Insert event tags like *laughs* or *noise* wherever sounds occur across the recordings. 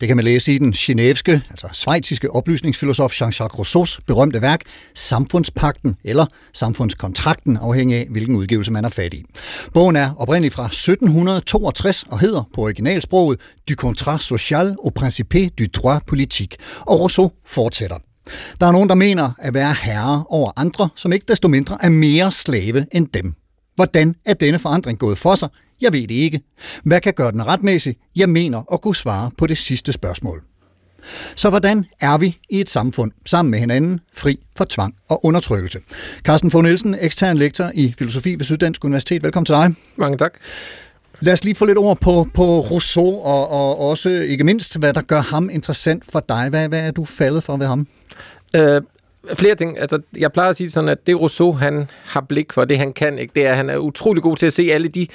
Det kan man læse i den genevske, altså svejtiske oplysningsfilosof Jean-Jacques Rousseaus berømte værk Samfundspakten eller Samfundskontrakten, afhængig af hvilken udgivelse man er fat i. Bogen er oprindeligt fra 1762 og hedder på originalsproget Du contrat social au principe du droit politique, og Rousseau fortsætter. Der er nogen, der mener at være herre over andre, som ikke desto mindre er mere slave end dem. Hvordan er denne forandring gået for sig? Jeg ved det ikke. Hvad kan gøre den retmæssig? Jeg mener at kunne svare på det sidste spørgsmål. Så hvordan er vi i et samfund sammen med hinanden, fri for tvang og undertrykkelse? Carsten Fogh Nielsen, ekstern lektor i filosofi ved Syddansk Universitet. Velkommen til dig. Mange tak. Lad os lige få lidt ord på, på Rousseau, og, og også ikke mindst, hvad der gør ham interessant for dig. Hvad, hvad er du faldet for ved ham? Øh, flere ting. Altså, jeg plejer at sige sådan, at det Rousseau, han har blik for, det han kan ikke, det er, at han er utrolig god til at se alle de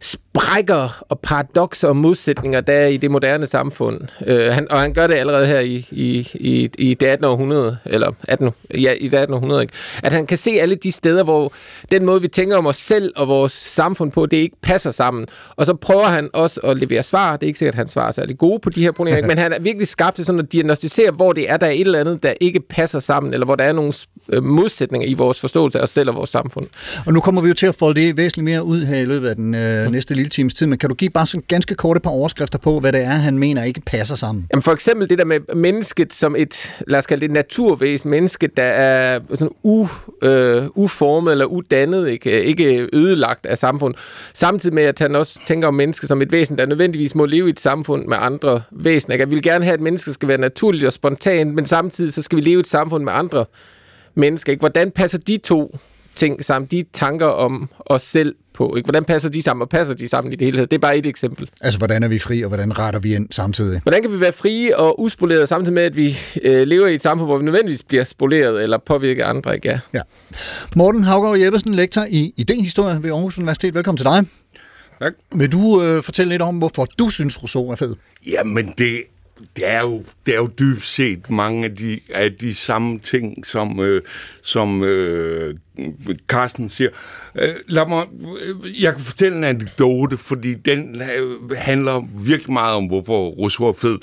sprækker og paradoxer og modsætninger, der er i det moderne samfund. Øh, han, og han gør det allerede her i, i, i, i det 18. århundrede, eller 18, ja, i det 18. århundrede, ikke? At han kan se alle de steder, hvor den måde, vi tænker om os selv og vores samfund på, det ikke passer sammen. Og så prøver han også at levere svar. Det er ikke sikkert, at han svarer særlig gode på de her problemer, ikke? *laughs* men han er virkelig skarp til sådan at diagnostisere, hvor det er, der er et eller andet, der ikke passer sammen, eller hvor der er nogle øh, modsætninger i vores forståelse af os selv og vores samfund. Og nu kommer vi jo til at folde det væsentligt mere ud her i løbet af den øh, næste lille times tid, men kan du give bare sådan ganske kort et par overskrifter på, hvad det er, han mener ikke passer sammen? Jamen for eksempel det der med mennesket som et, lad os kalde det naturvæsen, menneske, der er sådan u, øh, uformet eller udannet, ikke, ikke ødelagt af samfund. Samtidig med, at han også tænker om mennesket som et væsen, der nødvendigvis må leve i et samfund med andre væsener. Jeg vil gerne have, at mennesket skal være naturligt og spontant, men samtidig så skal vi leve i et samfund med andre mennesker. Ikke? Hvordan passer de to ting sammen, de tanker om os selv på. Ikke? Hvordan passer de sammen, og passer de sammen i det hele taget? Det er bare et eksempel. Altså, hvordan er vi fri, og hvordan retter vi ind samtidig? Hvordan kan vi være frie og uspolerede, samtidig med, at vi øh, lever i et samfund, hvor vi nødvendigvis bliver spoleret eller påvirket af andre? Ikke? Ja. ja. Morten Havgaard Jeppesen, lektor i idéhistorie ved Aarhus Universitet. Velkommen til dig. Tak. Vil du øh, fortælle lidt om, hvorfor du synes, Rousseau er fed? Jamen, det, det er jo, det er jo dybt set mange af de, af de samme ting, som, øh, som øh, Carsten siger. Øh, lad mig, jeg kan fortælle en anekdote, fordi den handler virkelig meget om, hvorfor Rousseau er fed.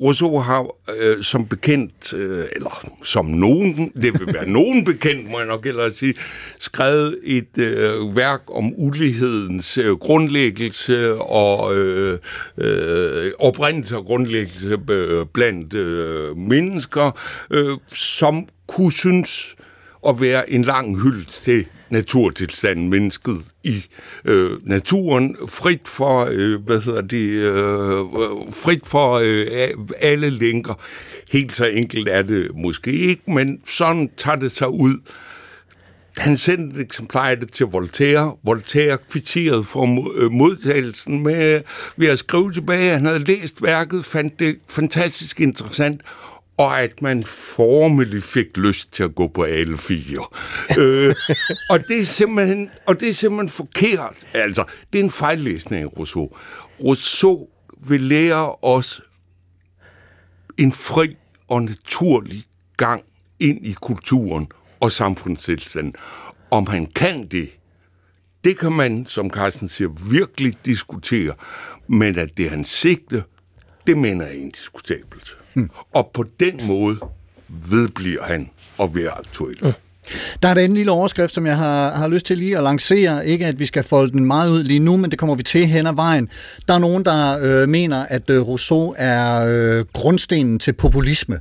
Rousseau har øh, som bekendt, øh, eller som nogen, det vil være *laughs* nogen bekendt, må jeg nok ellers sige, skrevet et øh, værk om ulighedens øh, grundlæggelse og øh, øh, oprindelse og grundlæggelse øh, blandt øh, mennesker, øh, som kunne synes at være en lang hyld til naturtilstanden, mennesket i øh, naturen, frit for, øh, hvad hedder det, øh, frit for øh, alle lænker. Helt så enkelt er det måske ikke, men sådan tager det sig ud. Han sendte et eksemplar af det til Voltaire. Voltaire kvitterede for øh, modtagelsen med ved at skrive tilbage. Han havde læst værket, fandt det fantastisk interessant, og at man formelig fik lyst til at gå på alle fire. *laughs* øh, og, det er simpelthen, og det er simpelthen forkert. Altså, det er en fejllæsning af Rousseau. Rousseau vil lære os en fri og naturlig gang ind i kulturen og samfundstilstanden. Om han kan det, det kan man, som Carsten siger, virkelig diskutere. Men at det er hans sigte, det mener jeg er indiskutabelt. Mm. Og på den måde vedbliver han at være aktuel. Mm. Der er en lille overskrift, som jeg har, har lyst til lige at lancere. Ikke at vi skal folde den meget ud lige nu, men det kommer vi til hen ad vejen. Der er nogen, der øh, mener, at øh, Rousseau er øh, grundstenen til populisme.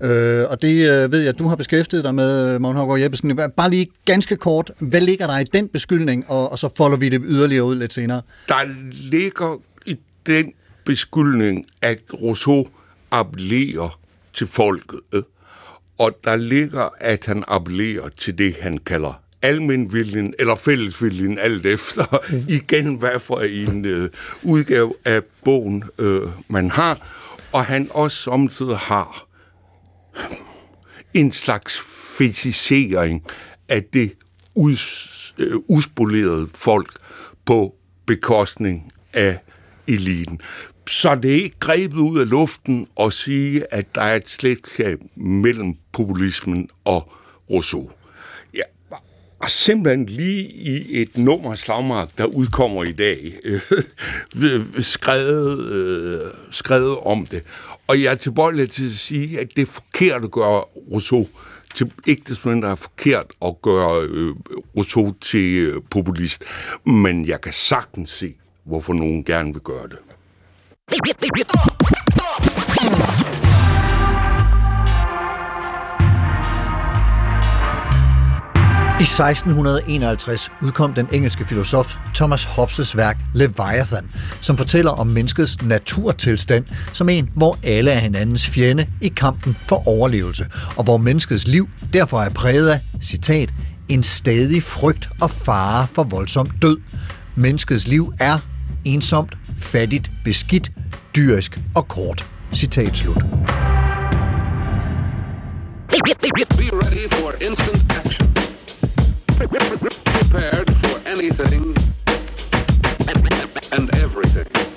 Øh, og det øh, ved jeg, at du har beskæftiget dig med, Morten Hågaard Jeppesen. Bare lige ganske kort, hvad ligger der i den beskyldning, og, og så folder vi det yderligere ud lidt senere? Der ligger i den beskyldning, at Rousseau appellerer til folket. Og der ligger, at han appellerer til det, han kalder almenviljen eller fællesviljen, alt efter mm. igen, hvad for en øh, udgave af bogen øh, man har. Og han også samtidig har en slags fetisering af det us, øh, uspolerede folk på bekostning af eliten. Så det er ikke grebet ud af luften at sige, at der er et slægtskab mellem populismen og Rousseau. Ja, og simpelthen lige i et nummer Slagmark, der udkommer i dag, *laughs* øh, skrevet, øh, skrevet om det. Og jeg er tilbøjelig til at sige, at det er forkert at gøre Rousseau til, ikke desto mindre er forkert at gøre øh, Rousseau til øh, populist. Men jeg kan sagtens se, hvorfor nogen gerne vil gøre det. I 1651 udkom den engelske filosof Thomas Hobbes' værk Leviathan, som fortæller om menneskets naturtilstand som en, hvor alle er hinandens fjende i kampen for overlevelse, og hvor menneskets liv derfor er præget af, citat, en stadig frygt og fare for voldsom død. Menneskets liv er ensomt, fattigt, beskidt, dyrisk og kort. Citat slut. Be ready for instant action. Prepared for anything and everything.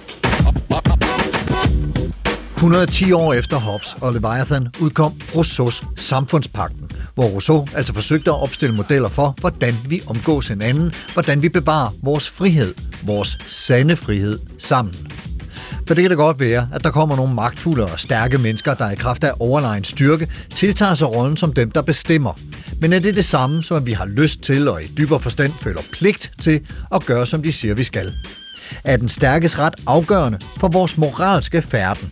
110 år efter Hobbes og Leviathan udkom Rousseaus Samfundspakten, hvor Rousseau altså forsøgte at opstille modeller for, hvordan vi omgås hinanden, hvordan vi bevarer vores frihed, vores sande frihed sammen. For det kan det godt være, at der kommer nogle magtfulde og stærke mennesker, der i kraft af overlegen styrke tiltager sig rollen som dem, der bestemmer. Men er det det samme, som at vi har lyst til og i dybere forstand føler pligt til at gøre, som de siger, vi skal? Er den stærkes ret afgørende for vores moralske færden?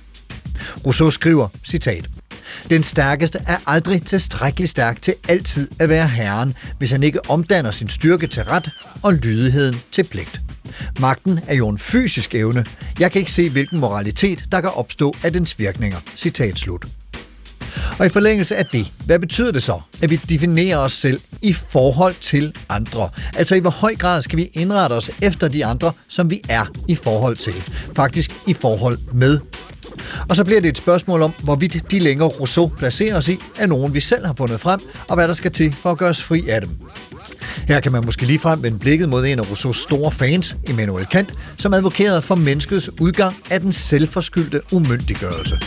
Rousseau skriver, citat, den stærkeste er aldrig tilstrækkeligt stærk til altid at være herren, hvis han ikke omdanner sin styrke til ret og lydigheden til pligt. Magten er jo en fysisk evne. Jeg kan ikke se, hvilken moralitet, der kan opstå af dens virkninger. Citat slut. Og i forlængelse af det, hvad betyder det så, at vi definerer os selv i forhold til andre? Altså i hvor høj grad skal vi indrette os efter de andre, som vi er i forhold til? Faktisk i forhold med. Og så bliver det et spørgsmål om, hvorvidt de længere Rousseau placerer os i, er nogen vi selv har fundet frem, og hvad der skal til for at gøre os fri af dem. Her kan man måske lige frem vende blikket mod en af Rousseaus store fans, Immanuel Kant, som advokerede for menneskets udgang af den selvforskyldte umyndiggørelse.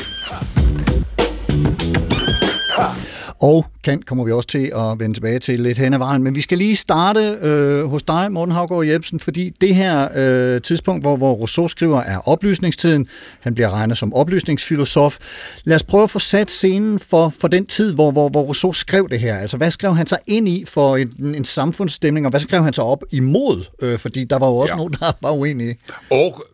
Og Kant kommer vi også til at vende tilbage til lidt hen ad vejen. Men vi skal lige starte øh, hos dig, Morten Havgaard Jebsen, fordi det her øh, tidspunkt, hvor, hvor Rousseau skriver, er oplysningstiden. Han bliver regnet som oplysningsfilosof. Lad os prøve at få sat scenen for, for den tid, hvor, hvor, hvor Rousseau skrev det her. Altså, hvad skrev han sig ind i for en, en samfundsstemning, og hvad skrev han sig op imod? Øh, fordi der var jo også ja. nogen, der var uenige. Og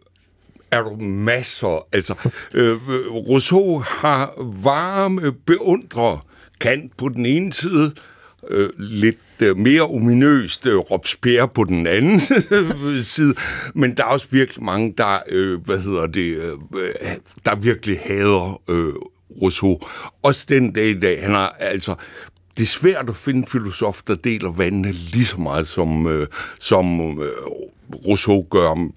er du masser. Altså, øh, Rousseau har varme beundrere Kant på den ene side, øh, lidt øh, mere ominøst øh, Robespierre på den anden *laughs* side, men der er også virkelig mange, der, øh, hvad hedder det, øh, der virkelig hader øh, Rousseau. Også den dag i dag, han har altså, det er svært at finde filosof, der deler vandene lige så meget, som, øh, som øh, Rousseau gør.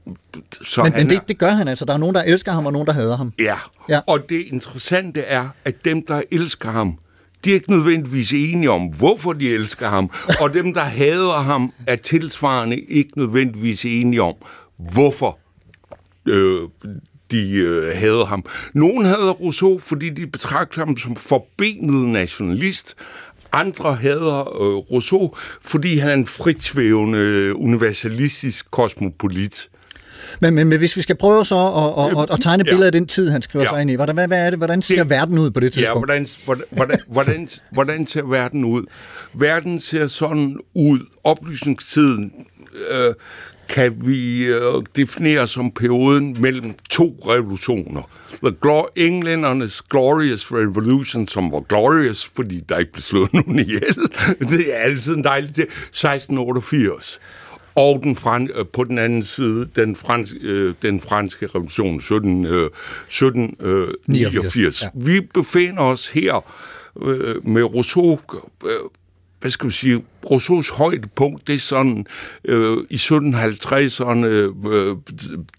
Så men men det, det gør han altså. Der er nogen, der elsker ham, og nogen, der hader ham. Ja. ja, og det interessante er, at dem, der elsker ham, de er ikke nødvendigvis enige om, hvorfor de elsker ham, og dem, der hader ham, er tilsvarende ikke nødvendigvis enige om, hvorfor øh, de øh, hader ham. Nogen hader Rousseau, fordi de betragter ham som forbenet nationalist. Andre hader øh, Rousseau, fordi han er en fritsvævende øh, universalistisk kosmopolit. Men, men, men hvis vi skal prøve så at, at, at, at tegne et billede ja. af den tid, han skriver ja. sig ind i, hvordan, hvad, hvad er det, hvordan ser det, verden ud på det tidspunkt? Ja, hvordan, hvordan, hvordan, hvordan ser verden ud? Verden ser sådan ud. Oplysningstiden øh, kan vi øh, definere som perioden mellem to revolutioner. The glor- englændernes Glorious Revolution, som var glorious, fordi der ikke blev slået nogen ihjel. *laughs* Det er altid en dejlig til. 1688 og den fran, øh, på den anden side den, frans, øh, den franske revolution 17, øh, 1789. Øh, ja. Vi befinder os her øh, med Rousseau, øh, hvad skal vi sige, Rousseaus højdepunkt, det er sådan øh, i 1750'erne, øh,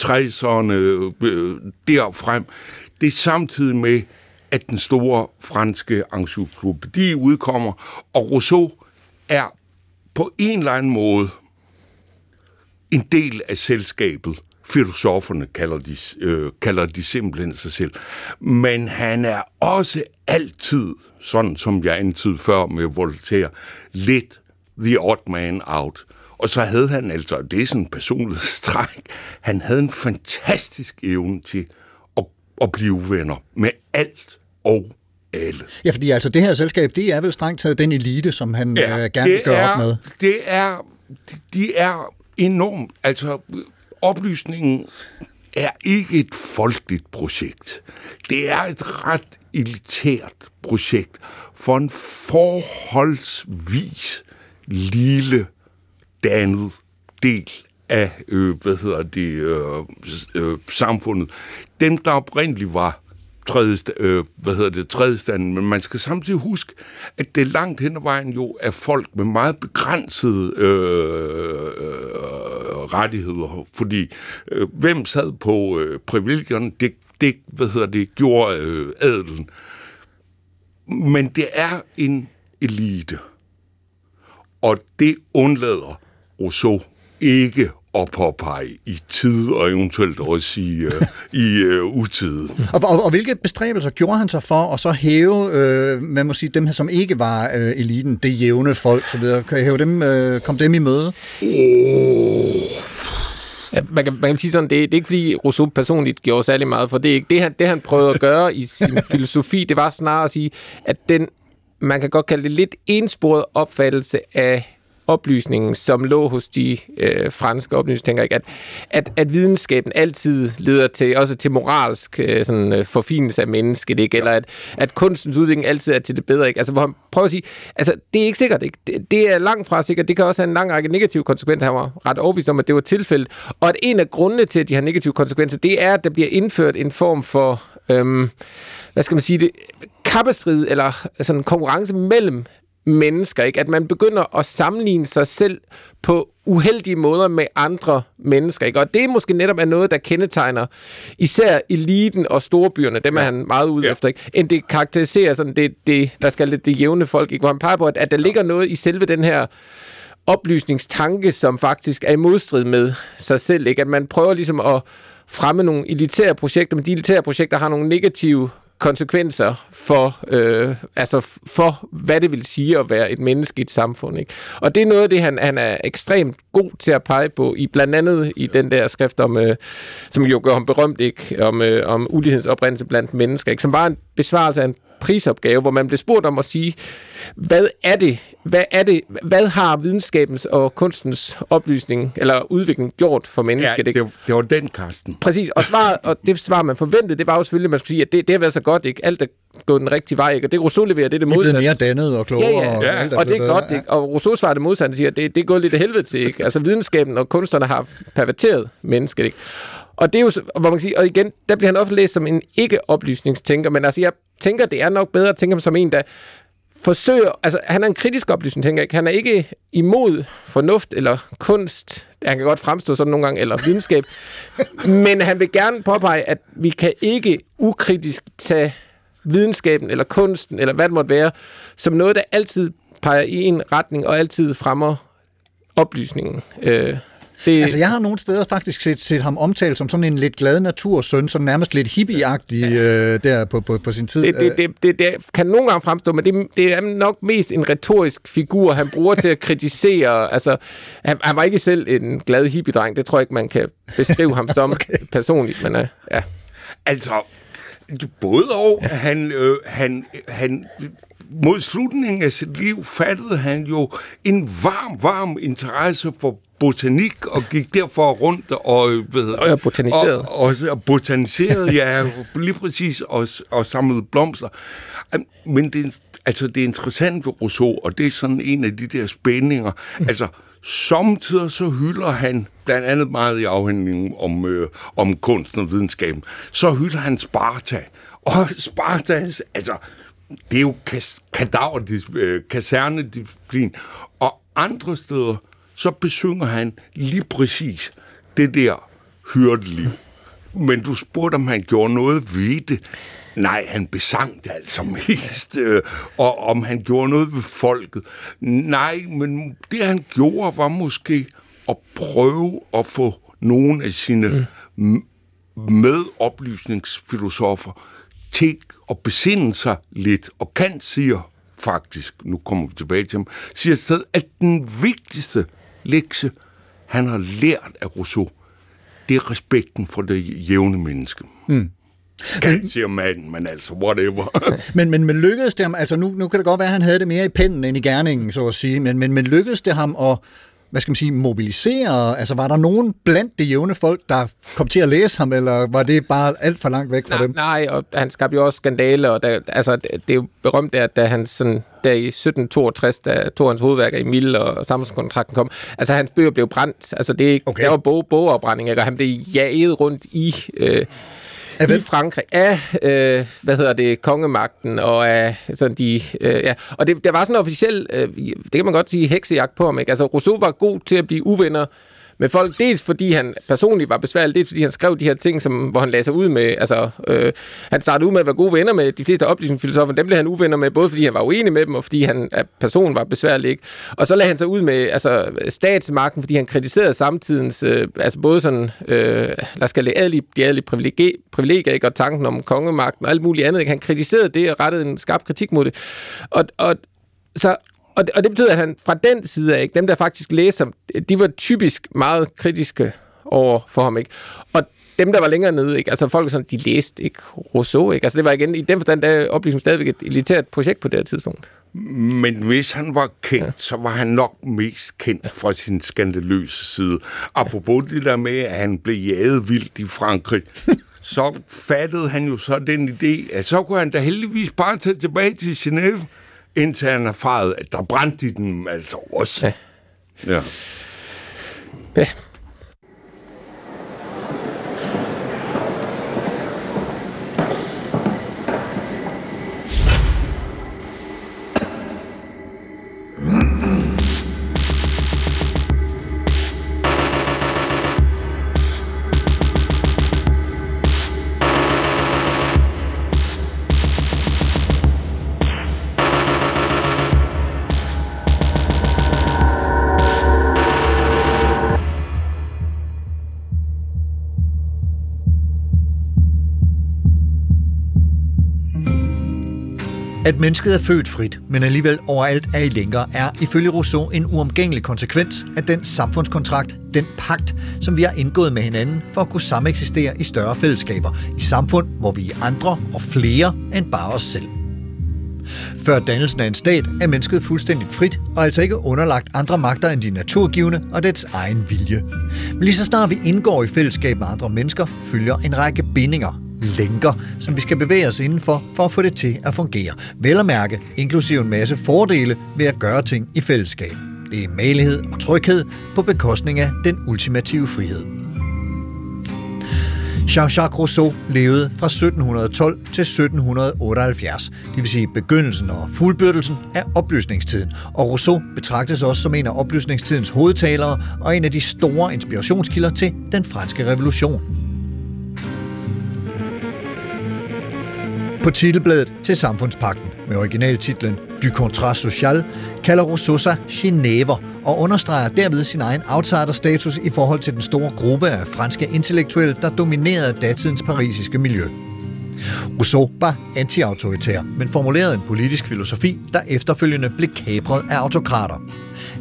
60'erne, øh, derfrem. Det er samtidig med, at den store franske encyklopædi udkommer, og Rousseau er på en eller anden måde en del af selskabet. Filosoferne kalder de, øh, kalder de simpelthen sig selv. Men han er også altid, sådan som jeg antydede før med Voltaire, lidt the odd man out. Og så havde han altså, det er sådan en personlig stræk, han havde en fantastisk evne til at, at blive uvenner med alt og alle. Ja, fordi altså det her selskab, det er vel strengt taget den elite, som han ja, øh, gerne vil gøre er, op med. Det er, de er enormt, altså oplysningen er ikke et folkeligt projekt. Det er et ret elitært projekt for en forholdsvis lille dannet del af, øh, hvad hedder det, øh, øh, samfundet. Dem, der oprindeligt var tredje, øh, hvad hedder det, tredjestanden, men man skal samtidig huske, at det langt hen ad vejen jo er folk med meget begrænsede øh, øh, øh, rettigheder, fordi øh, hvem sad på øh, privilegierne, det, det, hvad hedder det, gjorde øh, adelen. Men det er en elite, og det undlader Rousseau ikke at påpege i tid og eventuelt også i, uh, i uh, utid. Og, og, og hvilke bestræbelser gjorde han sig for at så hæve, øh, man må sige, dem her, som ikke var øh, eliten, det jævne folk, så videre, kan hæve dem, øh, kom dem i møde? Ja, man, kan, man kan sige sådan, det, det er ikke fordi Rousseau personligt gjorde særlig meget, for det er ikke det, han, det han prøvede at gøre i sin *laughs* filosofi, det var snarere at sige, at den, man kan godt kalde det lidt ensporet opfattelse af oplysningen, som lå hos de øh, franske oplysninger. At, at, at videnskaben altid leder til, også til moralsk øh, sådan, øh, forfinelse af mennesket, ikke? eller at, at kunstens udvikling altid er til det bedre. Ikke? Altså, hvor han prøver at sige, altså, det er ikke sikkert. Ikke? Det, det er langt fra sikkert. Det kan også have en lang række negative konsekvenser. Han var ret overbevist om, at det var tilfældet. Og at en af grundene til, at de har negative konsekvenser, det er, at der bliver indført en form for... Øhm, hvad skal man sige det, kappestrid eller sådan en konkurrence mellem mennesker, ikke? At man begynder at sammenligne sig selv på uheldige måder med andre mennesker, ikke? Og det måske netop er noget, der kendetegner især eliten og storbyerne, dem er han meget ude ja. efter, ikke? End det karakteriserer sådan det, det der skal det, det jævne folk, ikke? Hvor han peger på, at, at der ligger noget i selve den her oplysningstanke, som faktisk er i modstrid med sig selv, ikke? At man prøver ligesom at fremme nogle elitære projekter, men de elitære projekter har nogle negative konsekvenser for, øh, altså for, hvad det vil sige at være et menneske i et samfund. Ikke? Og det er noget af det, han, han er ekstremt god til at pege på, i blandt andet i den der skrift, om, øh, som jo gør ham berømt, ikke? Om, øh, om ulighedsoprindelse blandt mennesker, ikke? som var en besvarelse af en prisopgave, hvor man blev spurgt om at sige, hvad er det, hvad er det, hvad har videnskabens og kunstens oplysning eller udvikling gjort for mennesket? Ja, det, det var den, Karsten. Præcis, og, svar, og det svar, man forventede, det var jo selvfølgelig, at man skulle sige, at det, det har været så godt, ikke? Alt er gået den rigtige vej, ikke? Og det Rousseau leverer, det er det modsatte. Det er mere dannet og klogere. Ja, ja, og, ja. alt og det er godt, ikke? Og Rousseau svarer det modsatte, siger, at det, det er gået lidt af helvede til, ikke? Altså videnskaben og kunstnerne har perverteret mennesket, ikke? Og det er jo, hvor man kan sige, og igen, der bliver han ofte læst som en ikke-oplysningstænker, men altså jeg tænker, det er nok bedre at tænke ham som en, der forsøger, altså han er en kritisk oplysningstænker? Han er ikke imod fornuft eller kunst, han kan godt fremstå sådan nogle gange, eller videnskab, *laughs* men han vil gerne påpege, at vi kan ikke ukritisk tage videnskaben eller kunsten, eller hvad det måtte være, som noget, der altid peger i en retning, og altid fremmer oplysningen. Øh, det, Altså, jeg har nogle steder faktisk set, set ham omtalt som sådan en lidt glad natursøn, som nærmest lidt hippieagtig øh, der på, på, på sin tid. det, det, det, det, det kan nogle gange fremstå, men det, det er nok mest en retorisk figur, han bruger til at kritisere. *laughs* Altså, han, han var ikke selv en glad hippiedreng, det tror jeg ikke, man kan beskrive ham som *laughs* okay. personligt, men uh, ja. Altså, både og. Ja. Han, øh, han, han, mod slutningen af sit liv fattede han jo en varm, varm interesse for botanik, og gik derfor rundt og... øh, Ved, Og ja, botaniserede. Og, og, og botaniserede, ja, lige præcis, og, og samlede blomster. Men det, altså, det er interessant ved Rousseau, og det er sådan en af de der spændinger. Altså, samtidig så hylder han, blandt andet meget i afhandlingen om, øh, om kunsten og videnskaben, så hylder han Sparta. Og Sparta, altså, det er jo kas- kadaverdis- øh, kasernedisciplin. Og andre steder, så besynger han lige præcis det der hyrdeliv. Men du spurgte, om han gjorde noget ved det. Nej, han besang det altså mest. Øh, og om han gjorde noget ved folket. Nej, men det han gjorde var måske at prøve at få nogle af sine mm. medoplysningsfilosofer til at besinde sig lidt. Og Kant siger faktisk, nu kommer vi tilbage til ham, siger sted, at den vigtigste lektie, han har lært af Rousseau, det er respekten for det jævne menneske. Mm. Kan siger manden, men altså, whatever. *laughs* Men, men, men lykkedes det ham, altså nu, nu kan det godt være, at han havde det mere i pennen end i gerningen, så at sige, men, men, men lykkedes det ham at hvad skal man sige, mobilisere? Altså, var der nogen blandt det jævne folk, der kom til at læse ham, eller var det bare alt for langt væk fra nej, dem? Nej, og han skabte jo også skandale, og der, altså, det er jo berømt, at da han sådan, der i 1762, da to hans hovedværker, Emil og samfundskontrakten kom, altså hans bøger blev brændt. Altså, det, okay. der var bog, bogopbrænding, og han blev jaget rundt i... Øh, af i Frankrig. Af, øh, hvad hedder det, kongemagten og af sådan de, øh, ja, og det, der var sådan en officiel, øh, det kan man godt sige, heksejagt på ham, ikke? Altså Rousseau var god til at blive uvenner med folk, dels fordi han personligt var besværlig, dels fordi han skrev de her ting, som, hvor han lagde sig ud med, altså, øh, han startede ud med at være gode venner med de fleste oplysningsfilosofer, dem blev han uvenner med, både fordi han var uenig med dem, og fordi han, at personen var besværlig, ikke? Og så lagde han sig ud med, altså, statsmagten, fordi han kritiserede samtidens, øh, altså både sådan, øh, lad os kalde det adelige, de adelige privilegier, privilegier, ikke? Og tanken om kongemagten og alt muligt andet, ikke? Han kritiserede det og rettede en skarp kritik mod det. Og, og så, og det, og det betyder, at han fra den side af, ikke, dem der faktisk læste ham, de var typisk meget kritiske over for ham. Ikke? Og dem, der var længere nede, ikke? altså folk, sådan, de læste ikke Rousseau. Ikke? Altså det var igen, i den forstand, der oplysning stadigvæk et elitært projekt på det her tidspunkt. Men hvis han var kendt, ja. så var han nok mest kendt fra sin skandaløse side. Apropos det der med, at han blev jaget vildt i Frankrig, *laughs* så fattede han jo så den idé, at så kunne han da heldigvis bare tage tilbage til Genève, indtil han erfarede, at der brændte de dem altså også. Ja. Ja. Ja. At mennesket er født frit, men alligevel overalt er i længere, er ifølge Rousseau en uomgængelig konsekvens af den samfundskontrakt, den pagt, som vi har indgået med hinanden for at kunne sameksistere i større fællesskaber, i samfund, hvor vi er andre og flere end bare os selv. Før dannelsen af en stat er mennesket fuldstændigt frit og altså ikke underlagt andre magter end de naturgivende og dets egen vilje. Men lige så snart vi indgår i fællesskab med andre mennesker, følger en række bindinger, lænker, som vi skal bevæge os indenfor for at få det til at fungere. Vel at mærke, inklusive en masse fordele ved at gøre ting i fællesskab. Det er malighed og tryghed på bekostning af den ultimative frihed. Jean-Jacques Rousseau levede fra 1712 til 1778, det vil sige begyndelsen og fuldbyrdelsen af oplysningstiden. Og Rousseau betragtes også som en af oplysningstidens hovedtalere og en af de store inspirationskilder til den franske revolution. På titelbladet til Samfundspakten med originaltitlen Du Contrat Social kalder Rousseau sig Genever og understreger derved sin egen outsider-status i forhold til den store gruppe af franske intellektuelle, der dominerede datidens parisiske miljø. Rousseau var antiautoritær, men formulerede en politisk filosofi, der efterfølgende blev kapret af autokrater.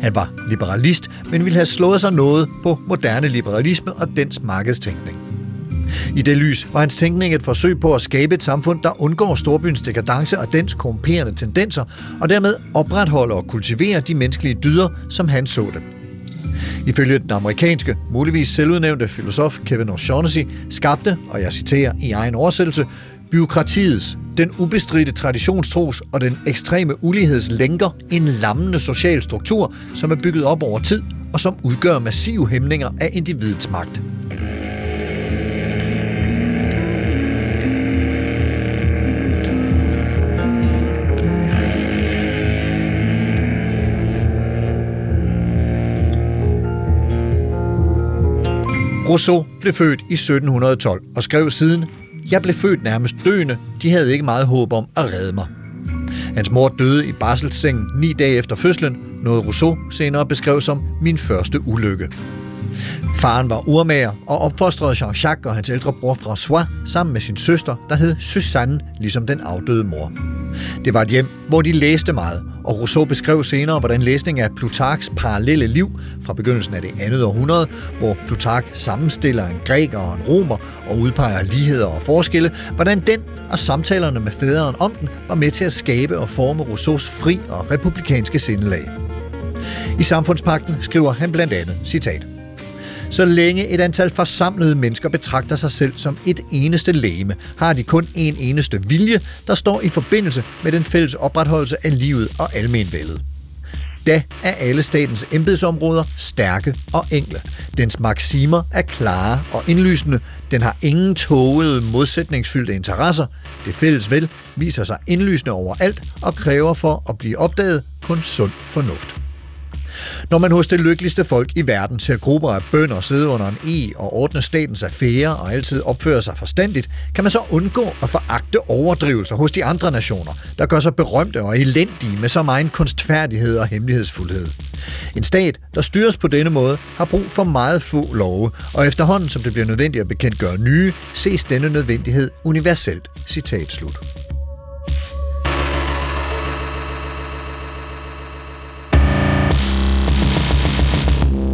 Han var liberalist, men ville have slået sig noget på moderne liberalisme og dens markedstænkning. I det lys var hans tænkning et forsøg på at skabe et samfund, der undgår storbyens dekadence og dens korrumperende tendenser, og dermed opretholde og kultivere de menneskelige dyder, som han så dem. Ifølge den amerikanske, muligvis selvudnævnte filosof Kevin O'Shaughnessy skabte, og jeg citerer i egen oversættelse, byråkratiets, den ubestridte traditionstros og den ekstreme uligheds lænker en lammende social struktur, som er bygget op over tid og som udgør massive hæmninger af individets magt. Rousseau blev født i 1712 og skrev siden jeg blev født nærmest døende. De havde ikke meget håb om at redde mig. Hans mor døde i barselssengen ni dage efter fødslen, noget Rousseau senere beskrev som min første ulykke. Faren var urmager og opfostrede Jean-Jacques og hans ældre bror François sammen med sin søster, der hed Susanne, ligesom den afdøde mor. Det var et hjem, hvor de læste meget, og Rousseau beskrev senere, hvordan læsning af Plutarks parallelle liv fra begyndelsen af det andet århundrede, hvor Plutark sammenstiller en græker og en romer og udpeger ligheder og forskelle, hvordan den og samtalerne med faderen om den var med til at skabe og forme Rousseaus fri og republikanske sindelag. I Samfundspakten skriver han blandt andet, citat, så længe et antal forsamlede mennesker betragter sig selv som et eneste læme, har de kun en eneste vilje, der står i forbindelse med den fælles opretholdelse af livet og almenvældet. Da er alle statens embedsområder stærke og enkle. Dens maksimer er klare og indlysende. Den har ingen tågede, modsætningsfyldte interesser. Det fælles vel viser sig indlysende overalt og kræver for at blive opdaget kun sund fornuft. Når man hos det lykkeligste folk i verden ser grupper af bønder sidde under en e og ordne statens affærer og altid opføre sig forstandigt, kan man så undgå at foragte overdrivelser hos de andre nationer, der gør sig berømte og elendige med så meget kunstfærdighed og hemmelighedsfuldhed. En stat, der styres på denne måde, har brug for meget få love, og efterhånden som det bliver nødvendigt at bekendtgøre nye, ses denne nødvendighed universelt. Citat slut.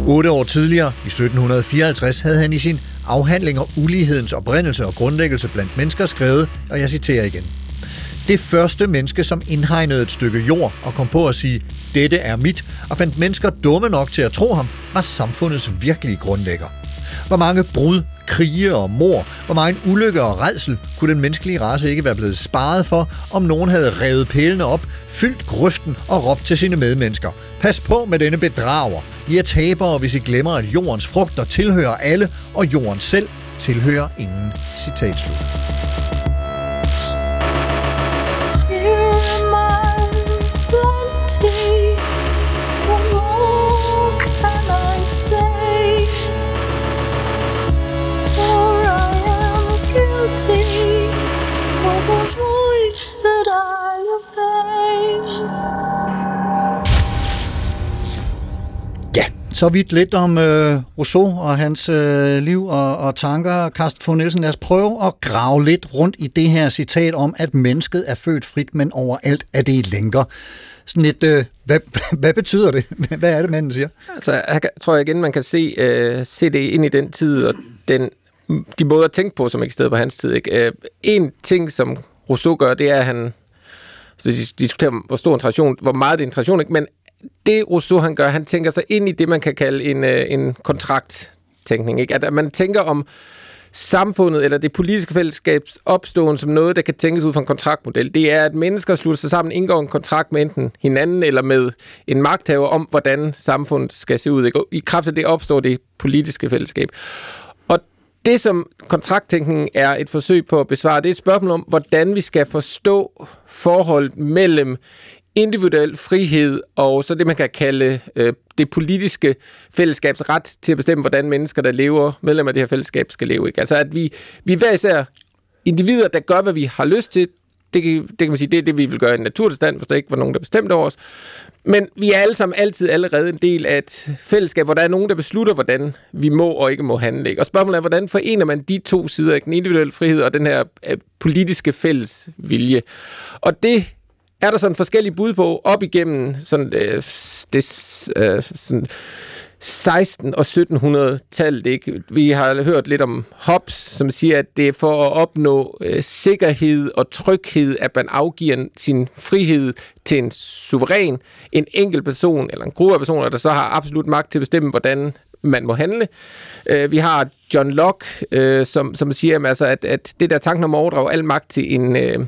Otte år tidligere, i 1754, havde han i sin afhandling om ulighedens oprindelse og grundlæggelse blandt mennesker skrevet, og jeg citerer igen. Det første menneske, som indhegnede et stykke jord og kom på at sige, dette er mit, og fandt mennesker dumme nok til at tro ham, var samfundets virkelige grundlægger. Hvor mange brud, krige og mor, hvor meget ulykke og redsel kunne den menneskelige race ikke være blevet sparet for, om nogen havde revet pælene op, fyldt grøften og råbt til sine medmennesker. Pas på med denne bedrager. I er tabere, hvis I glemmer, at jordens frugter tilhører alle, og jorden selv tilhører ingen. Citat slut. Så vidt lidt om øh, Rousseau og hans øh, liv og, og tanker. Carsten von Nielsen, lad os prøve at grave lidt rundt i det her citat om, at mennesket er født frit, men overalt er det længere. Sådan lidt, øh, hvad, *laughs* hvad betyder det? Hvad er det, manden siger? Altså, jeg tror igen, man kan se, øh, se det ind i den tid, og den, de måder at tænke på, som ikke sted på hans tid. Ikke? Øh, en ting, som Rousseau gør, det er, at han altså, så de diskuterer, hvor stor en tradition, hvor meget det er en tradition, ikke? men det Rousseau han gør, han tænker sig ind i det, man kan kalde en, øh, en kontrakt-tænkning. Ikke? At man tænker om samfundet eller det politiske fællesskabs opståen som noget, der kan tænkes ud fra en kontraktmodel. Det er, at mennesker slutter sig sammen, indgår en kontrakt med enten hinanden eller med en magthaver om, hvordan samfundet skal se ud. Ikke? Og I kraft af det opstår det politiske fællesskab. Og det, som kontrakttænkningen er et forsøg på at besvare, det er et spørgsmål om, hvordan vi skal forstå forholdet mellem individuel frihed og så det, man kan kalde øh, det politiske fællesskabs ret til at bestemme, hvordan mennesker, der lever, medlemmer af det her fællesskab, skal leve. Ikke? Altså, at vi, vi hver især individer, der gør, hvad vi har lyst til. Det, kan- det kan man sige, det er det, vi vil gøre i en naturtilstand, hvis der ikke var nogen, der bestemte over os. Men vi er alle sammen altid allerede en del af et fællesskab, hvor der er nogen, der beslutter, hvordan vi må og ikke må handle. Ikke? Og spørgsmålet er, hvordan forener man de to sider, ikke? den individuelle frihed og den her øh, politiske fælles vilje. Og det er der sådan forskellige bud på op igennem sådan, øh, det, øh, sådan 16 og 1700-tallet. Ikke? Vi har hørt lidt om Hobbes, som siger, at det er for at opnå øh, sikkerhed og tryghed, at man afgiver sin frihed til en suveræn, en enkelt person eller en gruppe af personer, der så har absolut magt til at bestemme, hvordan man må handle. Øh, vi har John Locke, øh, som, som siger, jamen, altså, at, at det der tanken om at overdrage al magt til en... Øh,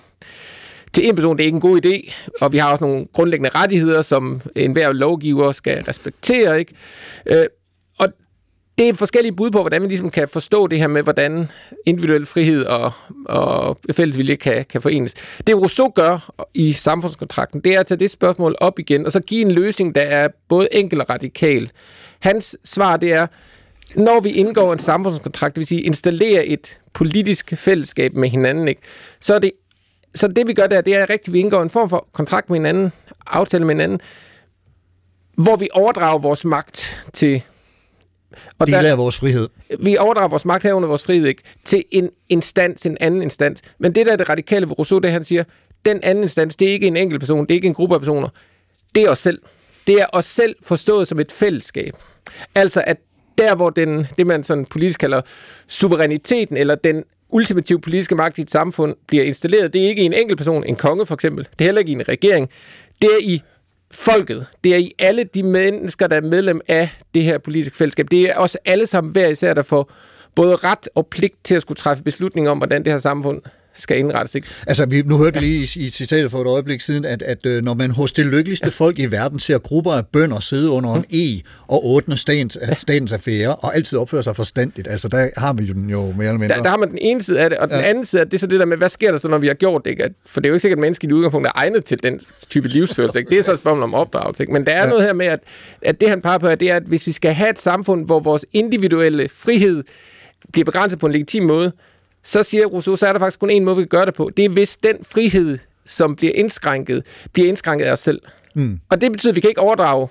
til en person, det er ikke en god idé, og vi har også nogle grundlæggende rettigheder, som enhver lovgiver skal respektere, ikke? Øh, og det er forskellige bud på, hvordan man ligesom kan forstå det her med, hvordan individuel frihed og, og fælles vilje kan, kan forenes. Det Rousseau gør i samfundskontrakten, det er at tage det spørgsmål op igen, og så give en løsning, der er både enkel og radikal. Hans svar, det er, når vi indgår en samfundskontrakt, det vil sige installere et politisk fællesskab med hinanden, ikke, så er det så det vi gør der, det er rigtigt, vi indgår en form for kontrakt med hinanden, aftale med hinanden, hvor vi overdrager vores magt til... Og Dele af vores frihed. vi overdrager vores magt herunder vores frihed ikke, til en instans, en anden instans. Men det der er det radikale ved Rousseau, det han siger, den anden instans, det er ikke en enkelt person, det er ikke en gruppe af personer. Det er os selv. Det er os selv forstået som et fællesskab. Altså at der, hvor den, det man sådan politisk kalder suveræniteten, eller den ultimative politiske magt i et samfund bliver installeret, det er ikke i en enkelt person, en konge for eksempel, det er heller ikke i en regering, det er i folket. Det er i alle de mennesker, der er medlem af det her politiske fællesskab. Det er også alle sammen hver især, der får både ret og pligt til at skulle træffe beslutninger om, hvordan det her samfund skal indrettes. Ikke? Altså, vi, nu hørte vi lige i, i citatet for et øjeblik siden, at, at øh, når man hos det lykkeligste folk i verden ser grupper af bønder sidde under en E og åbne statens, statens affære, og altid opføre sig forstandigt, altså der har vi jo den jo mere eller mindre. Der, der har man den ene side af det, og den Ja. anden side af det, det er så det der med, hvad sker der så, når vi har gjort det? Ikke? For det er jo ikke sikkert, at mennesket i udgangspunktet er egnet til den type livsførelse. Ikke? Det er så et spørgsmål om opdragelse. Ikke? Men der er ja. noget her med, at, at det han peger på, det er, at hvis vi skal have et samfund, hvor vores individuelle frihed bliver begrænset på en legitim måde, så siger Rousseau, så er der faktisk kun en måde, vi kan gøre det på. Det er, hvis den frihed, som bliver indskrænket, bliver indskrænket af os selv. Mm. Og det betyder, at vi kan ikke overdrage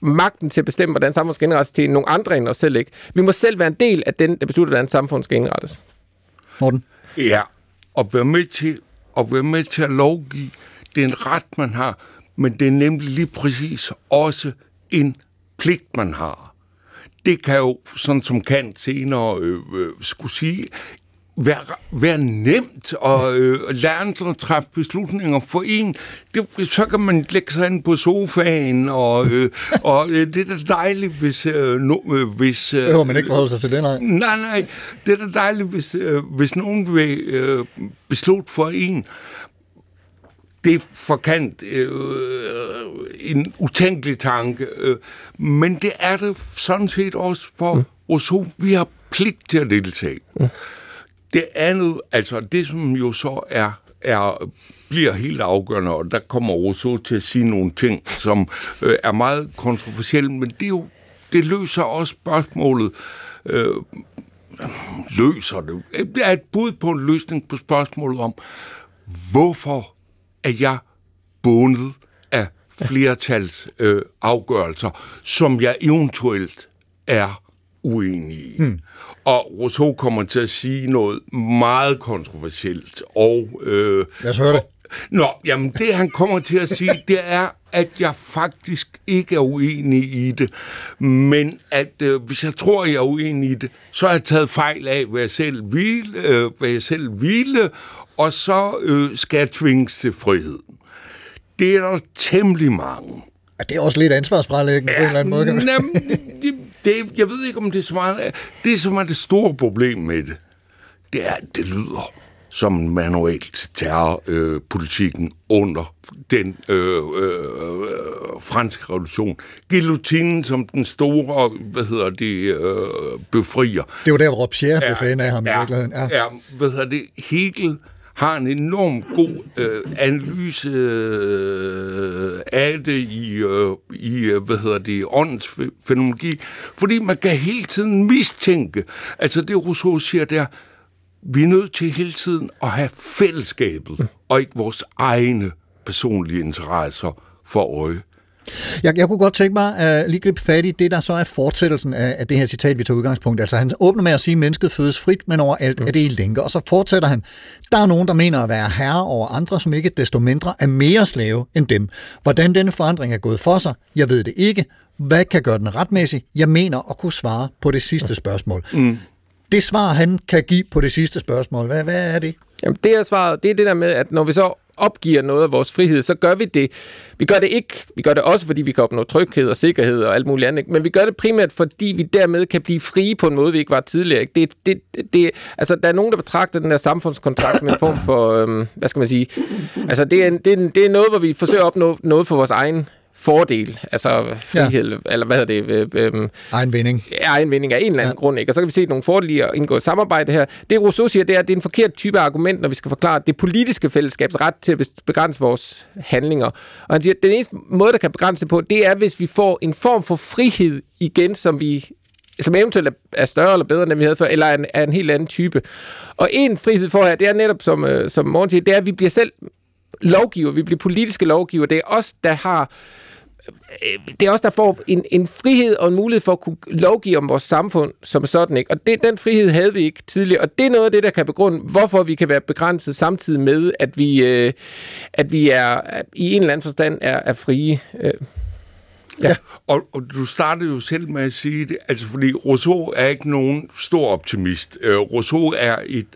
magten til at bestemme, hvordan samfundet skal indrettes til nogle andre end os selv. Ikke? Vi må selv være en del af den, der beslutter, hvordan samfundet skal indrettes. Morten? Ja, og være med til at være med til at lovgive, det er en ret, man har, men det er nemlig lige præcis også en pligt, man har. Det kan jo, sådan som Kant senere øh, øh, skulle sige, være, være nemt at øh, lade andre træffe beslutninger for en. Det, så kan man lægge sig ind på sofaen, og, øh, *laughs* og øh, det er da dejligt, hvis... Øh, no, øh, hvis øh, Behøver man ikke forholde sig til det, nej? Nej, nej. Det er da dejligt, hvis, øh, hvis nogen vil øh, beslutte for en. Det er forkant øh, en utænkelig tanke, øh, men det er det sådan set også for mm. Rousseau. Vi har pligt til at deltage. Mm. Det andet, altså det som jo så er, er bliver helt afgørende, og der kommer Rousseau til at sige nogle ting, som øh, er meget kontroversielle, men det jo det løser også spørgsmålet øh, løser det. Det er et bud på en løsning på spørgsmålet om, hvorfor er jeg bundet af flertals øh, afgørelser, som jeg eventuelt er uenig i. Hmm. Og Rousseau kommer til at sige noget meget kontroversielt. Og, øh, Lad os høre det. Nå, jamen det han kommer til at sige, det er, at jeg faktisk ikke er uenig i det, men at øh, hvis jeg tror, jeg er uenig i det, så har jeg taget fejl af, hvad jeg selv ville, øh, hvad jeg selv ville og så øh, skal jeg tvinges til frihed. Det er der temmelig mange. Ja, det er også lidt ansvarsfralæggende på en eller anden måde. Kan. Jamen, det, det, jeg ved ikke, om det er meget. Det, som er det store problem med det, det er, at det lyder som en manual til terrorpolitikken øh, under den øh, øh, franske revolution. Guillotinen som den store, hvad hedder det, øh, befrier. Det jo der, hvor Robespierre blev fan af ham i virkeligheden. Ja. ja, hvad hedder det, Hegel har en enorm god øh, analyse øh, af det i, øh, i øh, hvad hedder det, åndens fænomenologi, fordi man kan hele tiden mistænke, altså det Rousseau siger der, vi er nødt til hele tiden at have fællesskabet, og ikke vores egne personlige interesser for øje. Jeg, jeg kunne godt tænke mig at lige gribe fat i det, der så er fortsættelsen af, af det her citat, vi tager udgangspunkt. Altså han åbner med at sige, at mennesket fødes frit, men overalt mm. er det i lænker. Og så fortsætter han, der er nogen, der mener at være herre over andre, som ikke desto mindre er mere slave end dem. Hvordan denne forandring er gået for sig, jeg ved det ikke. Hvad kan gøre den retmæssig? Jeg mener at kunne svare på det sidste spørgsmål. Mm. Det svar, han kan give på det sidste spørgsmål, hvad, hvad er det? Jamen, det er svaret, det er det der med, at når vi så opgiver noget af vores frihed, så gør vi det. Vi gør det ikke, vi gør det også, fordi vi kan opnå tryghed og sikkerhed og alt muligt andet, men vi gør det primært, fordi vi dermed kan blive frie på en måde, vi ikke var tidligere. Ikke? Det, det, det, altså, der er nogen, der betragter den her samfundskontrakt med en form for, øhm, hvad skal man sige, altså det er, det, er, det er noget, hvor vi forsøger at opnå noget for vores egen fordel, altså frihed, ja. eller hvad hedder det? Øh, øh, egen vinding. Egen vinding af en eller anden ja. grund, ikke? Og så kan vi se nogle fordele i at indgå et samarbejde her. Det Rousseau siger, det er, at det er en forkert type argument, når vi skal forklare det politiske fællesskabs ret til at begrænse vores handlinger. Og han siger, at den eneste måde, der kan begrænse det på, det er, hvis vi får en form for frihed igen, som vi som eventuelt er større eller bedre, end vi havde før, eller er en, er en helt anden type. Og en frihed for her, det er netop, som, øh, som Morten siger, det er, at vi bliver selv lovgiver, vi bliver politiske lovgiver. Det er os, der har øh, Øh, det er også der får en, en frihed og en mulighed for at kunne lovgive om vores samfund som sådan. Ikke? Og det, den frihed havde vi ikke tidligere, og det er noget af det, der kan begrunde, hvorfor vi kan være begrænset samtidig med, at vi, øh, at vi er i en eller anden forstand er, er frie. Øh. Ja. Og, og du startede jo selv med at sige det, altså fordi Rousseau er ikke nogen stor optimist. Uh, Rousseau er et,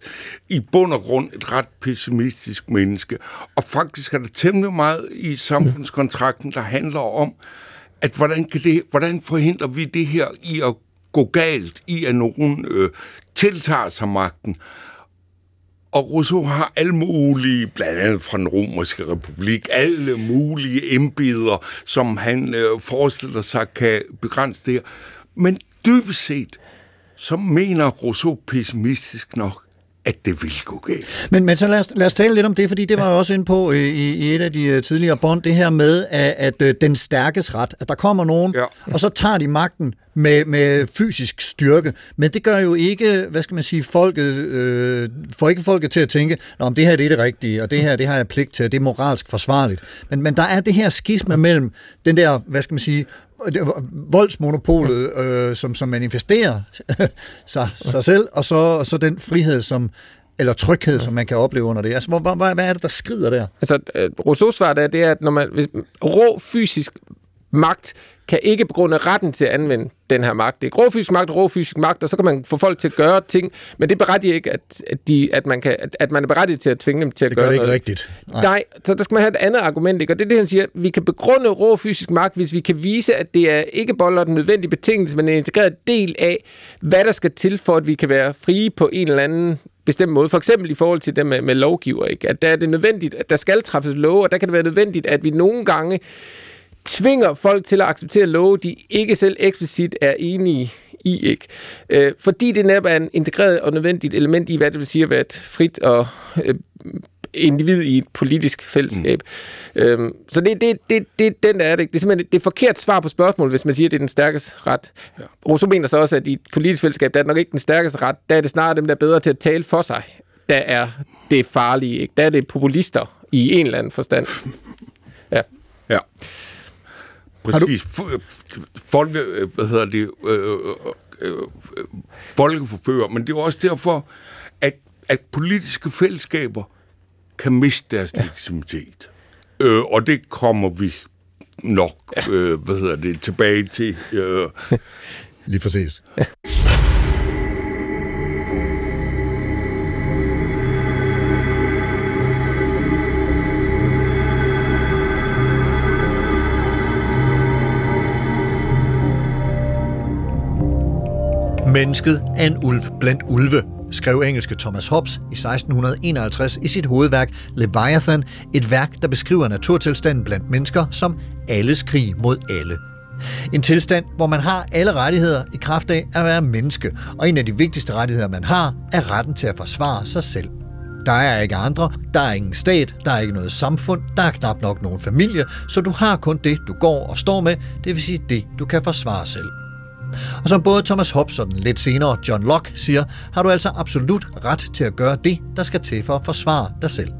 i bund og grund et ret pessimistisk menneske. Og faktisk er der temmelig meget i samfundskontrakten, der handler om, at hvordan, kan det, hvordan forhindrer vi det her i at gå galt, i at nogen øh, tiltager sig magten. Og Rousseau har alle mulige, blandt andet fra den romerske republik, alle mulige embeder, som han øh, forestiller sig kan begrænse det her. Men dybest set, så mener Rousseau pessimistisk nok, at det vil gå galt. Men, men så lad os, lad os tale lidt om det, fordi det var jo også inde på øh, i, i et af de øh, tidligere bånd, det her med, at, at øh, den stærkes ret, at der kommer nogen, Ja. og så tager de magten med, med fysisk styrke. Men det gør jo ikke, hvad skal man sige, folket, øh, får ikke folket til at tænke, Nå, om det her det er det rigtige, og det her det har jeg pligt til, og det er moralsk forsvarligt. Men, men der er det her skisma mellem den der, hvad skal man sige, voldsmonopolet, øh, som, som manifesterer *laughs* sig, sig selv, og så, og så den frihed, som, eller tryghed, som man kan opleve under det. Altså, hvor, hvor, hvad er det, der skrider der? Altså, øh, Rousseaus svar der, det er, at når man, hvis rå fysisk magt kan ikke begrunde retten til at anvende den her magt. Det er rå fysisk magt og rå fysisk magt, og så kan man få folk til at gøre ting, men det berettiger ikke, at, at, de, at, man, kan, at, at man er berettiget til at tvinge dem til at Det gøre gør det ikke rigtigt. Nej. Nej, så der skal man have et andet argument, ikke? og det er det, han siger. Vi kan begrunde rå fysisk magt, hvis vi kan vise, at det er ikke boller den nødvendige betingelse, men en integreret del af, hvad der skal til for, at vi kan være frie på en eller anden bestemt måde. For eksempel i forhold til det med, med lovgiver. Ikke? At der er det nødvendigt, at der skal træffes love, og der kan det være nødvendigt, at vi nogle gange tvinger folk til at acceptere love, de ikke selv eksplicit er enige i, ikke? Øh, fordi det netop er en integreret og nødvendigt element i, hvad det vil sige at være et frit og øh, individ i et politisk fællesskab. Mm. Øhm, så det, det, det, det, den der er det. ikke. Det er simpelthen det er forkert svar på spørgsmålet, hvis man siger, at det er den stærkeste ret. Ja. Rousseau mener så også, at i et politisk fællesskab, der er nok ikke den stærkeste ret. Der er det snarere dem, der er bedre til at tale for sig. Der er det farlige. Ikke? Der er det populister i en eller anden forstand. *laughs* Ja. Ja. Præcis. F- Folke, øh, hvad hedder det, øh, øh, øh, folkeforfører, men det er også derfor, at, at politiske fællesskaber kan miste deres ja. legitimitet. Øh, og det kommer vi nok, ja. øh, hvad hedder det, tilbage til. Øh, *laughs* Lige præcis. *laughs* Mennesket er en ulv blandt ulve, skrev engelske Thomas Hobbes i 1651 i sit hovedværk Leviathan, et værk, der beskriver naturtilstanden blandt mennesker som alles krig mod alle. En tilstand, hvor man har alle rettigheder i kraft af at være menneske, og en af de vigtigste rettigheder, man har, er retten til at forsvare sig selv. Der er ikke andre, der er ingen stat, der er ikke noget samfund, der er knap nok nogen familie, så du har kun det, du går og står med, det vil sige det, du kan forsvare selv. Og som både Thomas Hobbes og den lidt senere John Locke siger, har du altså absolut ret til at gøre det, der skal til for at forsvare dig selv.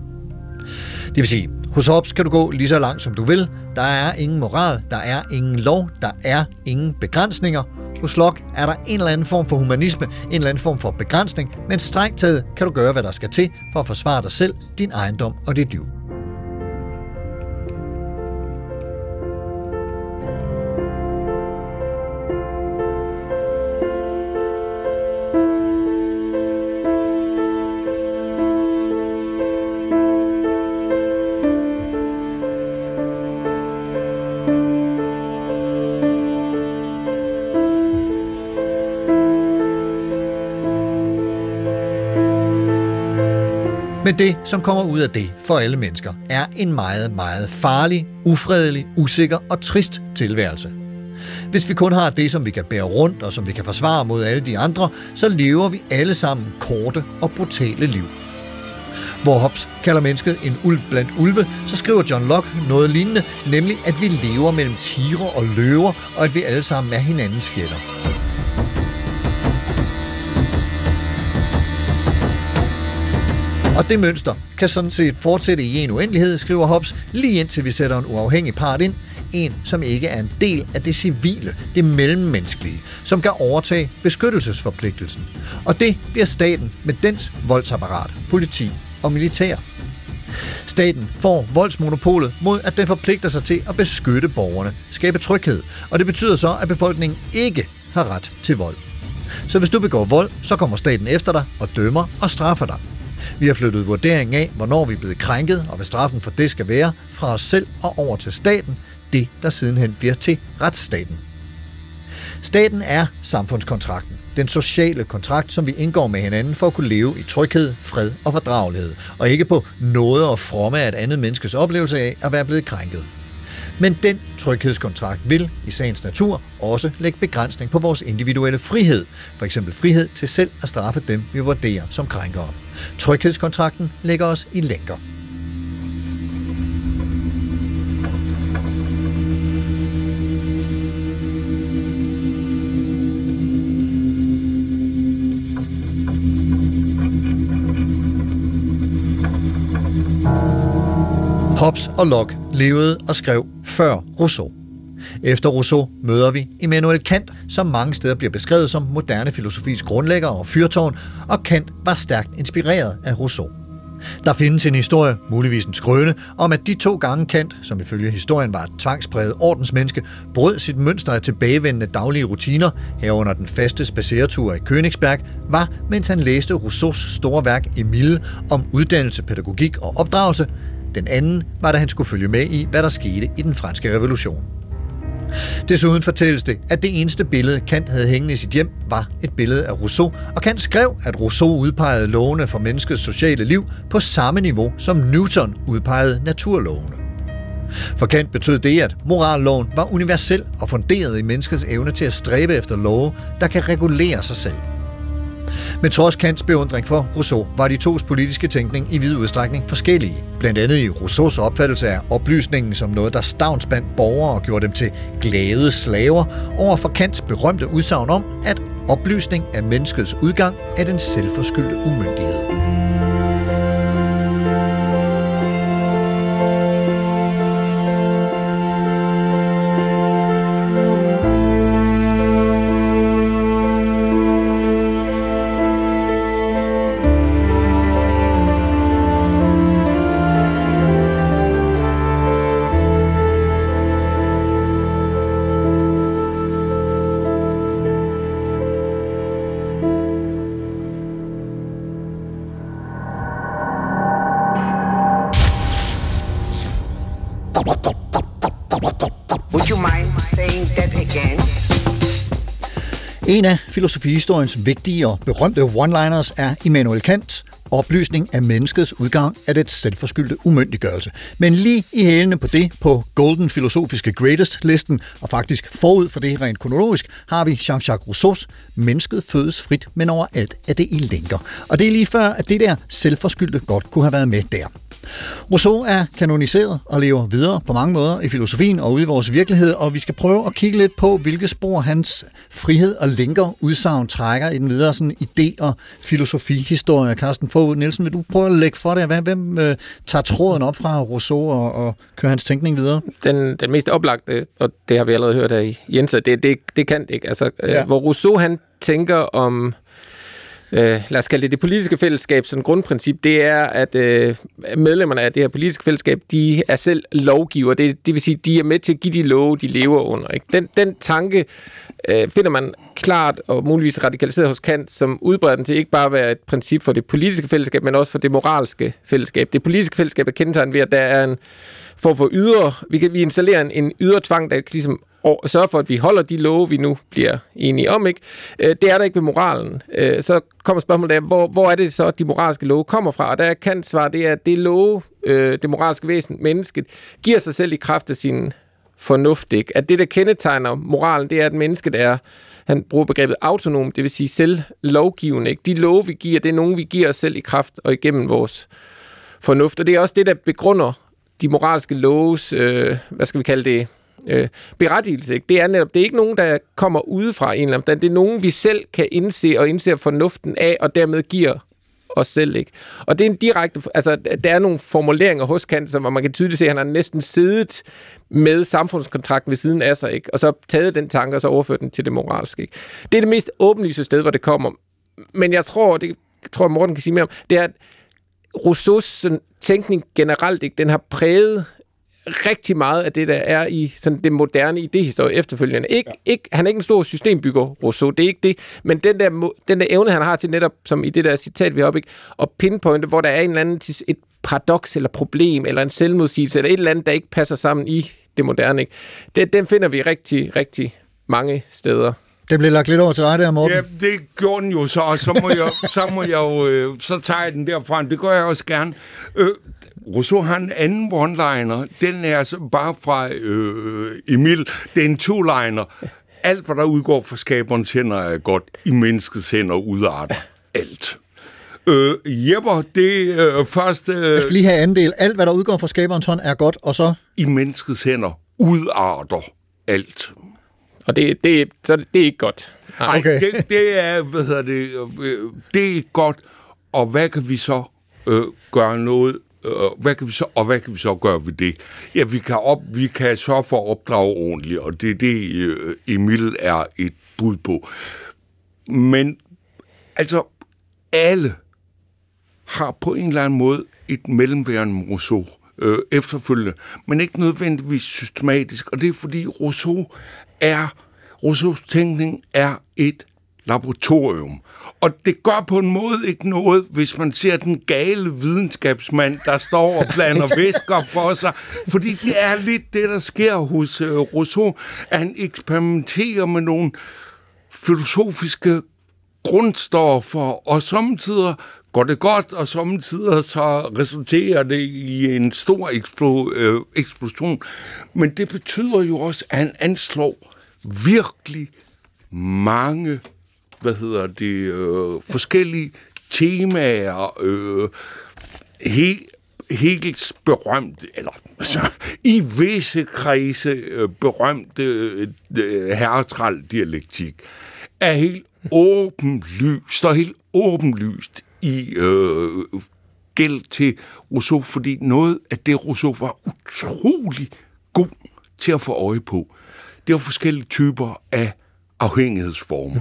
Det vil sige, hos Hobbes kan du gå lige så langt som du vil. Der er ingen moral, der er ingen lov, der er ingen begrænsninger. Hos Locke er der en eller anden form for humanisme, en eller anden form for begrænsning, men strengt taget kan du gøre, hvad der skal til for at forsvare dig selv, din ejendom og dit liv. Det, som kommer ud af det for alle mennesker, er en meget, meget farlig, ufredelig, usikker og trist tilværelse. Hvis vi kun har det, som vi kan bære rundt og som vi kan forsvare mod alle de andre, så lever vi alle sammen korte og brutale liv. Hvor Hobbes kalder mennesket en ulv blandt ulve, så skriver John Locke noget lignende, nemlig at vi lever mellem tiger og løver, og at vi alle sammen er hinandens fjender. Og det mønster kan sådan set fortsætte i en uendelighed, skriver Hobbes, lige indtil vi sætter en uafhængig part ind, en, som ikke er en del af det civile, det mellemmenneskelige, som kan overtage beskyttelsesforpligtelsen. Og det bliver staten med dens voldsapparat, politi og militær. Staten får voldsmonopolet mod, at den forpligter sig til at beskytte borgerne, skabe tryghed, og det betyder så, at befolkningen ikke har ret til vold. Så hvis du begår vold, så kommer staten efter dig og dømmer og straffer dig. Vi har flyttet vurderingen af, hvornår vi er blevet krænket, og hvad straffen for det skal være, fra os selv og over til staten, det der sidenhen bliver til retsstaten. Staten er samfundskontrakten, den sociale kontrakt, som vi indgår med hinanden for at kunne leve i tryghed, fred og fordragelighed, og ikke på noget og fromme af et andet menneskes oplevelse af at være blevet krænket. Men den tryghedskontrakt vil i sagens natur også lægge begrænsning på vores individuelle frihed, for eksempel frihed til selv at straffe dem, vi vurderer som krænkere. Tryghedskontrakten lægger os i lænker. Hobbes og Locke levede og skrev før Rousseau. Efter Rousseau møder vi Immanuel Kant, som mange steder bliver beskrevet som moderne filosofis grundlægger og fyrtårn, og Kant var stærkt inspireret af Rousseau. Der findes en historie, muligvis en skrøne, om at de to gange Kant, som ifølge historien var et tvangspræget ordensmenneske, brød sit mønster af tilbagevendende daglige rutiner, herunder den faste spaceretur i Königsberg, var, mens han læste Rousseaus store værk Emile om uddannelse, pædagogik og opdragelse, den anden var, da han skulle følge med i, hvad der skete i den franske revolution. Desuden fortælles det, at det eneste billede, Kant havde hængende i sit hjem, var et billede af Rousseau, og Kant skrev, at Rousseau udpegede lovene for menneskets sociale liv på samme niveau, som Newton udpegede naturlovene. For Kant betød det, at moralloven var universel og funderet i menneskets evne til at stræbe efter love, der kan regulere sig selv. Men trods Kants beundring for Rousseau var de tos politiske tænkning i vid udstrækning forskellige. Blandt andet i Rousseaus opfattelse af oplysningen som noget, der stavnsbandt borgere og gjorde dem til glade slaver, over for Kants berømte udsagn om, at oplysning er menneskets udgang af den selvforskyldte umyndighed. Filosofihistoriens vigtige og berømte one-liners er Immanuel Kant, oplysning af menneskets udgang af det selvforskyldte umyndiggørelse. Men lige i hælene på det, på Golden Filosofiske Greatest-listen, og faktisk forud for det rent kronologisk, har vi Jean-Jacques Rousseaus Mennesket fødes frit, men overalt er det i lænker. Og det er lige før, at det der selvforskyldte godt kunne have været med der. Rousseau er kanoniseret og lever videre på mange måder i filosofien og ude i vores virkelighed, og vi skal prøve at kigge lidt på, hvilke spor hans frihed og lænker udsagn trækker i den videre sådan idé- og filosofihistorie. Carsten Fogh Nielsen, vil du prøve at lægge for det? Hvem, hvem øh, tager tråden op fra Rousseau og, og kører hans tænkning videre? den, den mest oplagte, og det har vi allerede hørt af Jens, det, det, det kan det ikke. Altså, ja. Ja. øh, hvor Rousseau han tænker om, øh, lad os kalde det det politiske fællesskab, som grundprincip, det er, at øh, medlemmerne af det her politiske fællesskab, de er selv lovgiver. Det, det vil sige, de er med til at give de love, de lever under. Ikke? Den, den tanke øh, finder man klart og muligvis radikaliseret hos Kant, som udbreder den til ikke bare at være et princip for det politiske fællesskab, men også for det moralske fællesskab. Det politiske fællesskab er kendetegnet ved, at der er en form for ydre, vi kan vi installerer en, en ydre tvang, der ligesom og sørge for, at vi holder de love, vi nu bliver enige om. Ikke? Øh, det er der ikke ved moralen. Øh, så kommer spørgsmålet af, hvor, hvor er det så, at de moralske love kommer fra? Og der kan svar det er, at det love, øh, det moralske væsen, mennesket, giver sig selv i kraft af sin fornuft. Ikke? At det, der kendetegner moralen, det er, at mennesket er, han bruger begrebet autonom, det vil sige selvlovgivende. Ikke? De love, vi giver, det er nogen, vi giver os selv i kraft og igennem vores fornuft. Og det er også det, der begrunder de moralske loves, øh, hvad skal vi kalde det, øh, berettigelse. Ikke? Det er netop, det er ikke nogen, der kommer udefra en eller anden. Det er nogen, vi selv kan indse og indse fornuften af, og dermed giver os selv. Ikke? Og det er en direkte... Altså, der er nogle formuleringer hos Kant, som hvor man kan tydeligt se, at han har næsten siddet med samfundskontrakten ved siden af sig, ikke? og så taget den tanke, og så overført den til det moralske. Ikke? Det er det mest åbenlyse sted, hvor det kommer. Men jeg tror, det tror jeg, Morten kan sige mere om, det er, at Rousseaus sådan, tænkning generelt, ikke, den har præget rigtig meget af det, der er i sådan det moderne idehistorie efterfølgende. Ikke, ja. ikke, han er ikke en stor systembygger, Rousseau, det er ikke det, men den der, den der evne, han har til netop, som i det der citat, vi har oppe, ikke, at pinpointe, hvor der er en eller anden, et paradoks eller problem, eller en selvmodsigelse, eller et eller andet, der ikke passer sammen i det moderne. Ikke? Det, den finder vi rigtig, rigtig mange steder. Det blev lagt lidt over til dig der, Morten. Ja, det gjorde den jo så, og så må jeg, så må jeg jo, øh, så tager jeg den derfra. Det gør jeg også gerne. Øh, Rousseau har en anden one-liner. Den er altså bare fra øh, Emil. Det er en two-liner. Alt, hvad der udgår fra skaberens hænder, er godt. I menneskets hænder udarter alt. Øh, Jepper, det øh, første... Øh, Jeg skal lige have andel. Alt, hvad der udgår fra skaberens hånd, er godt, og så... I menneskets hænder udarter alt. Og det, det, så det er ikke godt. Nej. Ej, Okay. det, det er, hvad hedder det, øh, det er godt, og hvad kan vi så øh, gøre noget, Øh, hvad kan vi så, og hvad kan vi så gøre ved det? Ja, vi kan, op, vi kan sørge for at opdrage ordentligt, og det er det, øh, Emil er et bud på. Men, altså, alle har på en eller anden måde et mellemværende med Rousseau øh, efterfølgende, men ikke nødvendigvis systematisk, og det er fordi Rousseau er, Rousseaus tænkning er et laboratorium. Og det gør på en måde ikke noget, hvis man ser den gale videnskabsmand, der står og blander *laughs* væsker for sig. Fordi det er lidt det, der sker hos øh, Rousseau, at han eksperimenterer med nogle filosofiske grundstoffer, og samtidig går det godt, og samtidig så resulterer det i en stor eksplo, øh, eksplosion. Men det betyder jo også, at han anslår virkelig mange, hvad hedder det, øh, forskellige temaer, øh, he, Hegels berømt, eller så, i visse kredse øh, berømte øh, herretral-dialektik, er helt åbenlyst, står helt åbenlyst i øh, gæld til Rousseau, fordi noget af det, Rousseau var utrolig god til at få øje på, det var forskellige typer af afhængighedsformer.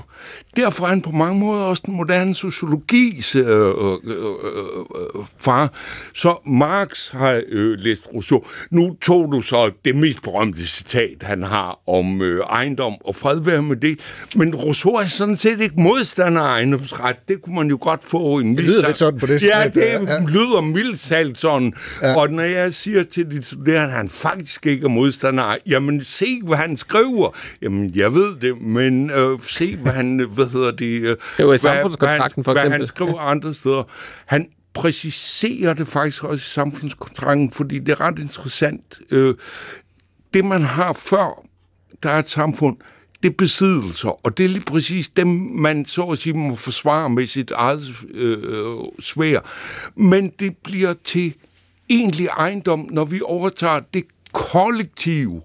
Derfor er han på mange måder også den moderne sociologis øh, øh, øh, øh, far. Så Marx har øh, læst Rousseau. Nu tog du så det mest berømte citat, han har om øh, ejendom og fred være med det. Men Rousseau er sådan set ikke modstander af ejendomsret. Det kunne man jo godt få en Det lyder lidt sådan på det Ja, det ja, lyder mildt talt sådan. Ja. Og når jeg siger til de studerende, at han faktisk ikke er modstander jamen se, hvad han skriver. Jamen, jeg ved det, men øh, se, hvad han, øh, hvad hedder det... Øh, Skriver i samfundskontrakten, for han, Hvad eksempel. han skriver andre steder. Han præciserer det faktisk også i samfundskontrakten, fordi det er ret interessant. Øh, det, man har før, der er et samfund, det er besiddelser, og det er lige præcis dem, man så at sige må forsvare med sit eget øh, svær. Men det bliver til egentlig ejendom, når vi overtager det kollektive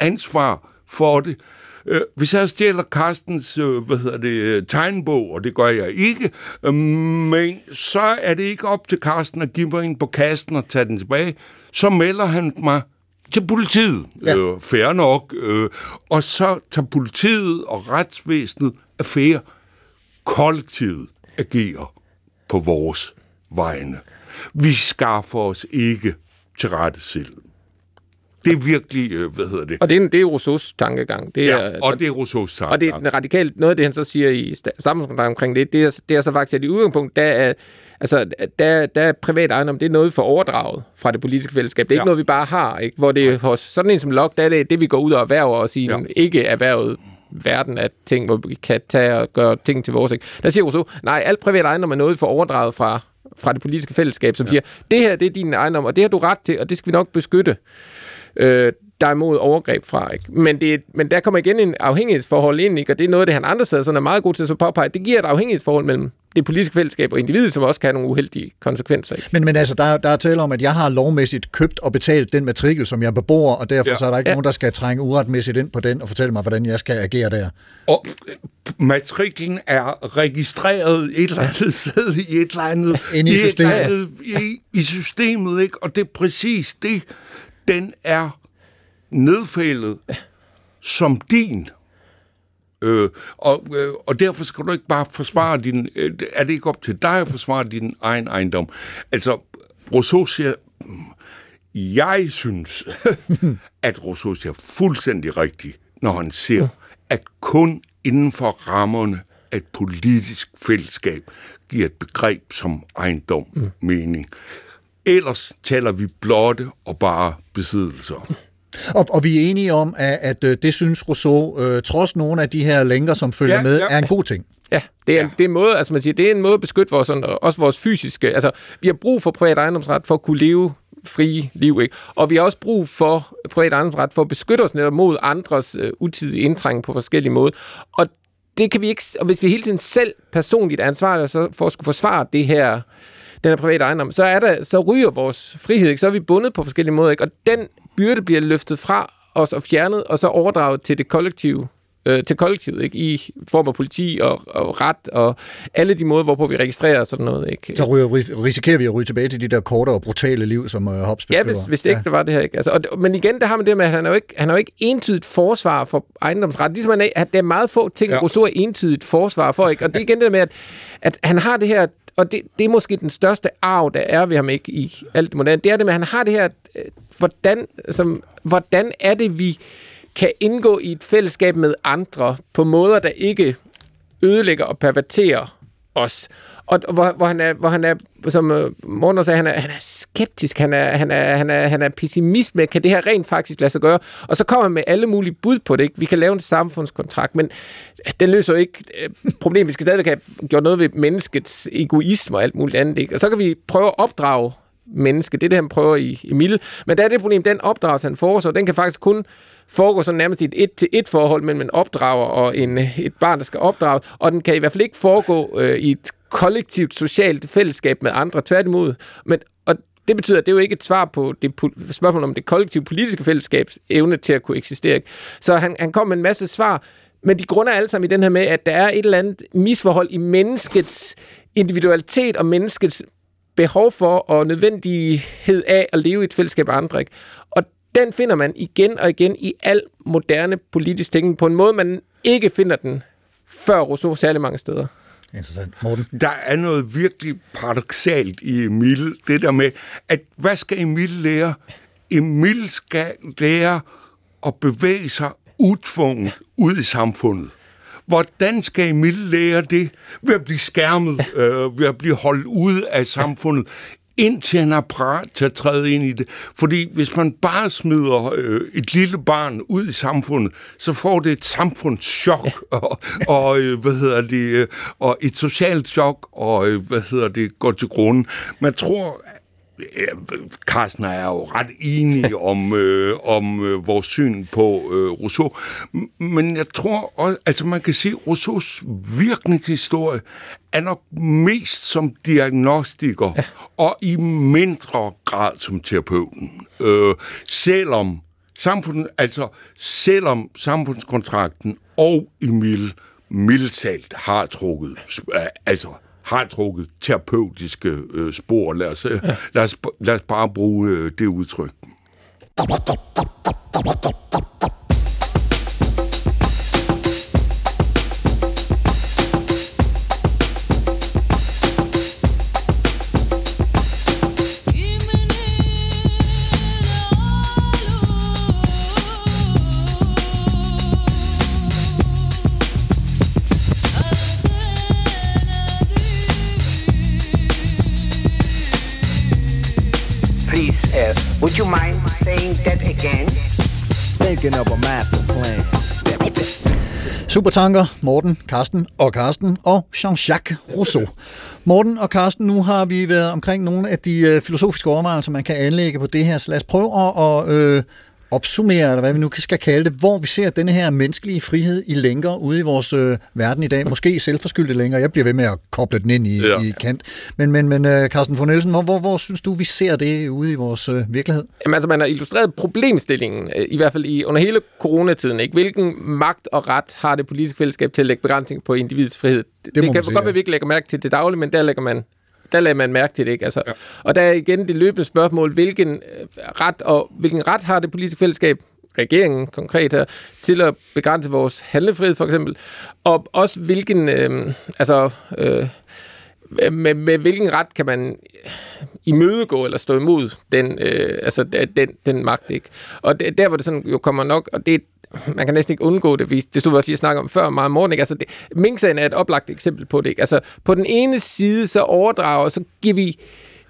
ansvar for det. Øh, hvis jeg stjæler Carstens øh, hvad hedder det, øh, tegnbog, og det gør jeg ikke, øh, men så er det ikke op til Carsten at give mig en på kassen og tage den tilbage. Så melder han mig til politiet. Ja. Øh, fair nok. Øh, og så tager politiet og retsvæsenet affære. Kollektivet agerer på vores vegne. Vi skaffer os ikke til rette selv. Det er virkelig, øh, hvad hedder det? Og det er, det er Rousseaus tankegang. Det er, Ja, og det er Rousseaus tanker. Og det er radikalt, noget af det, han så siger i samfundskontrakten omkring det, det er, det er så faktisk, at i udgangspunkt, der er, altså, der, der er privat ejendom, det er noget for overdraget fra det politiske fællesskab. Det er ja. Ikke noget, vi bare har, ikke? hvor det er hos sådan en som Locke, der er det, det vi går ud og erhverver os i ja. En ikke erhvervet verden af ting, hvor vi kan tage og gøre ting til vores. Ikke? Der siger Rousseau, nej, alt privat ejendom er noget for overdraget fra, fra det politiske fællesskab, som ja. siger, det her det er din ejendom, og det har du ret til, og det skal vi nok beskytte. Øh, der er imod overgreb fra. Ikke? Men, det, men der kommer igen en afhængighedsforhold ind, ikke? og det er noget, det han andre steder sådan er meget god til at så påpege. Det giver et afhængighedsforhold mellem det politiske fællesskab og individet, som også kan have nogle uheldige konsekvenser. Ikke? Men, men altså, der, der er tale om, at jeg har lovmæssigt købt og betalt den matrikel, som jeg bebor, og derfor ja. Så er der ikke ja. Nogen, der skal trænge uretmæssigt ind på den og fortælle mig, hvordan jeg skal agere der. Og matriklen er registreret et eller andet sted i et eller andet... Inde i et systemet. eller andet- I, I systemet, ikke? Og det er præcis det. Den er nedfældet som din. Øh, og, øh, og derfor skal du ikke bare forsvare din... Øh, er det ikke op til dig at forsvare din egen ejendom? Altså, Rousseau siger... "Mm, Jeg synes, *laughs* at Rousseau siger fuldstændig rigtigt, når han siger, at kun inden for rammerne af et politisk fællesskab giver et begreb som ejendom mm. mening. Ellers taler vi blotte og bare besiddelser. Og, og vi er enige om, at, at øh, det synes Rousseau, øh, trods nogle af de her lænker, som følger Ja, med, ja. er en god ting. Ja, det er, ja. det er en måde, altså man siger, det er en måde at beskytte vores, sådan, også vores fysiske, altså vi har brug for privat ejendomsret for at kunne leve frie liv, ikke? Og vi har også brug for privat ejendomsret for at beskytte os netop mod andres øh, utidige indtrængen på forskellige måder. Og det kan vi ikke, og hvis vi hele tiden selv personligt er ansvarlige så for at skulle forsvare det her, den her private ejendom, så, er der, så ryger vores frihed, ikke? så er vi bundet på forskellige måder, ikke? og den byrde bliver løftet fra os og fjernet, og så overdraget til det kollektive øh, til kollektivet, ikke? i form af politi og, og ret, og alle de måder, hvorpå vi registrerer sådan noget. Ikke? Så ryger, risikerer vi at ryge tilbage til de der korte og brutale liv, som uh, Hobbes Ja, beskriver. hvis, hvis det ikke det var det her. Ikke? Altså, og, men igen, der har man det med, at han er jo ikke, han er jo ikke entydigt forsvar for ejendomsret. Ligesom han er, at der er meget få ting, Ja. ja. Rousseau er entydigt forsvar for. Ikke? Og det er igen det der med, at, at han har det her, og det, det er måske den største arv, der er ved ham ikke i alt det moderne, det er det med, at han har det her, øh, hvordan, som, hvordan er det, vi kan indgå i et fællesskab med andre på måder, der ikke ødelægger og perverterer os. Og og hvor, hvor, han er, hvor han er, som øh, Morten sagde, han er, han er skeptisk, han er, han, er, han, er, han er pessimist med, kan det her rent faktisk lade sig gøre? Og så kommer han med alle mulige bud på det. Ikke? Vi kan lave en samfundskontrakt, men øh, den løser jo ikke øh, problemet. Vi skal stadigvæk have gjort noget ved menneskets egoisme og alt muligt andet. Ikke? Og så kan vi prøve at opdrage menneske. Det er det, han prøver i, i Mille. Men der er det problem, den opdragelse, han foreslår, den kan faktisk kun foregå sådan nærmest i et et-til-et forhold mellem en opdrager og en, et barn, der skal opdrage, og den kan i hvert fald ikke foregå øh, i et kollektivt socialt fællesskab med andre, tværtimod. Men, og det betyder, at det er jo ikke et svar på det spørgsmål om det kollektive politiske fællesskabs evne til at kunne eksistere. Så han, han kom med en masse svar, men de grunder alle sammen i den her med, at der er et eller andet misforhold i menneskets individualitet og menneskets behov for og nødvendighed af at leve i et fællesskab af andre. Ikke? Og den finder man igen og igen i al moderne politisk tænkning på en måde, man ikke finder den før Rousseau særlig mange steder. Interessant. Morten? Der er noget virkelig paradoxalt i Emil. Det der med, at hvad skal Emil lære? Emil skal lære at bevæge sig utvunget ud i samfundet. Hvordan skal Emil lære det? Ved at blive skærmet, *laughs* øh, ved at blive holdt ude af samfundet, indtil han er parat til at træde ind i det. Fordi hvis man bare smider øh, et lille barn ud i samfundet, så får det et samfundschok, *laughs* og, og øh, hvad hedder det, øh, og et socialt chok, og øh, hvad hedder det, går til grunden. Man tror, Carsten er jo ret enig *laughs* om, øh, om øh, vores syn på øh, Rousseau, men jeg tror også, altså man kan sige, Rousseaus virkningshistorie er nok mest som diagnostiker, ja. og i mindre grad som terapeuten. Øh, selvom samfund, altså selvom samfundskontrakten og Emil mildt har trukket, altså har trukket terapeutiske øh, spor. Lad os, øh, lad, os, lad os bare bruge øh, det udtryk. Would you mind saying that again? Thinking of a master plan. Supertanker, Morten, Karsten og Karsten og Jean-Jacques Rousseau. Morten og Karsten, nu har vi været omkring nogle af de øh, filosofiske overvejelser, man kan anlægge på det her. Så lad os prøve at, at øh, opsummere, eller hvad vi nu skal kalde det, hvor vi ser denne her menneskelige frihed i længere ude i vores øh, verden i dag. Måske selvforskyldte længere. Jeg bliver ved med at koble den ind i, ja. Ja. i kant. Men, men, men øh, Carsten von Nielsen, hvor, hvor, hvor synes du, vi ser det ude i vores øh, virkelighed? Jamen, altså, man har illustreret problemstillingen, øh, i hvert fald i, under hele coronatiden. Ikke? Hvilken magt og ret har det politiske fællesskab til at lægge begrænsning på individets frihed? Det, det man kan sige, godt ja. være, at vi ikke lægger mærke til det dagligt, men der lægger man der lader man mærke til det, ikke? Altså, ja. Og der er igen det løbende spørgsmål, hvilken øh, ret, og hvilken ret har det politiske fællesskab, regeringen konkret her, til at begrænse vores handlefrihed for eksempel, og også hvilken, øh, altså, øh, med, med hvilken ret kan man imødegå eller stå imod den, øh, altså, den, den magt, ikke? Og der, hvor det sådan jo kommer nok, og det man kan næsten ikke undgå det, vi, det stod vi også lige at snakke om før meget morgen, ikke? Altså, det, Mink-sagen er et oplagt eksempel på det, ikke? Altså, på den ene side, så overdrager, så giver vi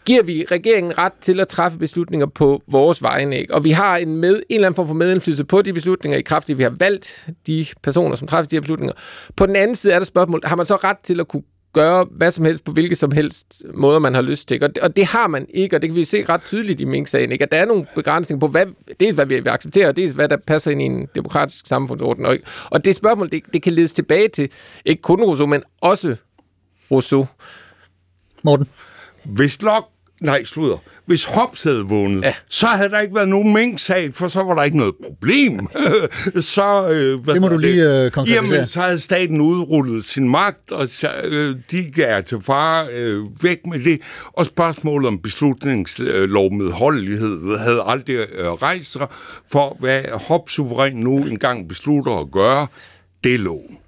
giver vi regeringen ret til at træffe beslutninger på vores vegne. Ikke? Og vi har en, med, en eller anden form for medindflydelse på de beslutninger i kraft at vi har valgt de personer, som træffer de her beslutninger. På den anden side er der spørgsmål, har man så ret til at kunne gøre hvad som helst på hvilke som helst måder, man har lyst til. Ikke? Og, det, og det har man ikke, og det kan vi se ret tydeligt i Mink-sagen, ikke? at der er nogle begrænsninger på, hvad, dels hvad vi vil acceptere, og dels hvad der passer ind i en demokratisk samfundsorden. Og, og det spørgsmål, det, det kan ledes tilbage til ikke kun Rousseau, men også Rousseau. Morten? Hvis Lok Nej, slutter. Hvis Hobbes havde vundet, ja. så havde der ikke været nogen mink-sag, for så var der ikke noget problem. *laughs* så, øh, hvad Det må du lige, øh, konkretisere. Jamen, så havde staten udrullet sin magt, og så, øh, de gav til far øh, væk med det. Og spørgsmålet om beslutningslovmedholdelighed havde aldrig øh, rejst sig, for hvad Hobbes suveræn nu engang beslutter at gøre, det er loven.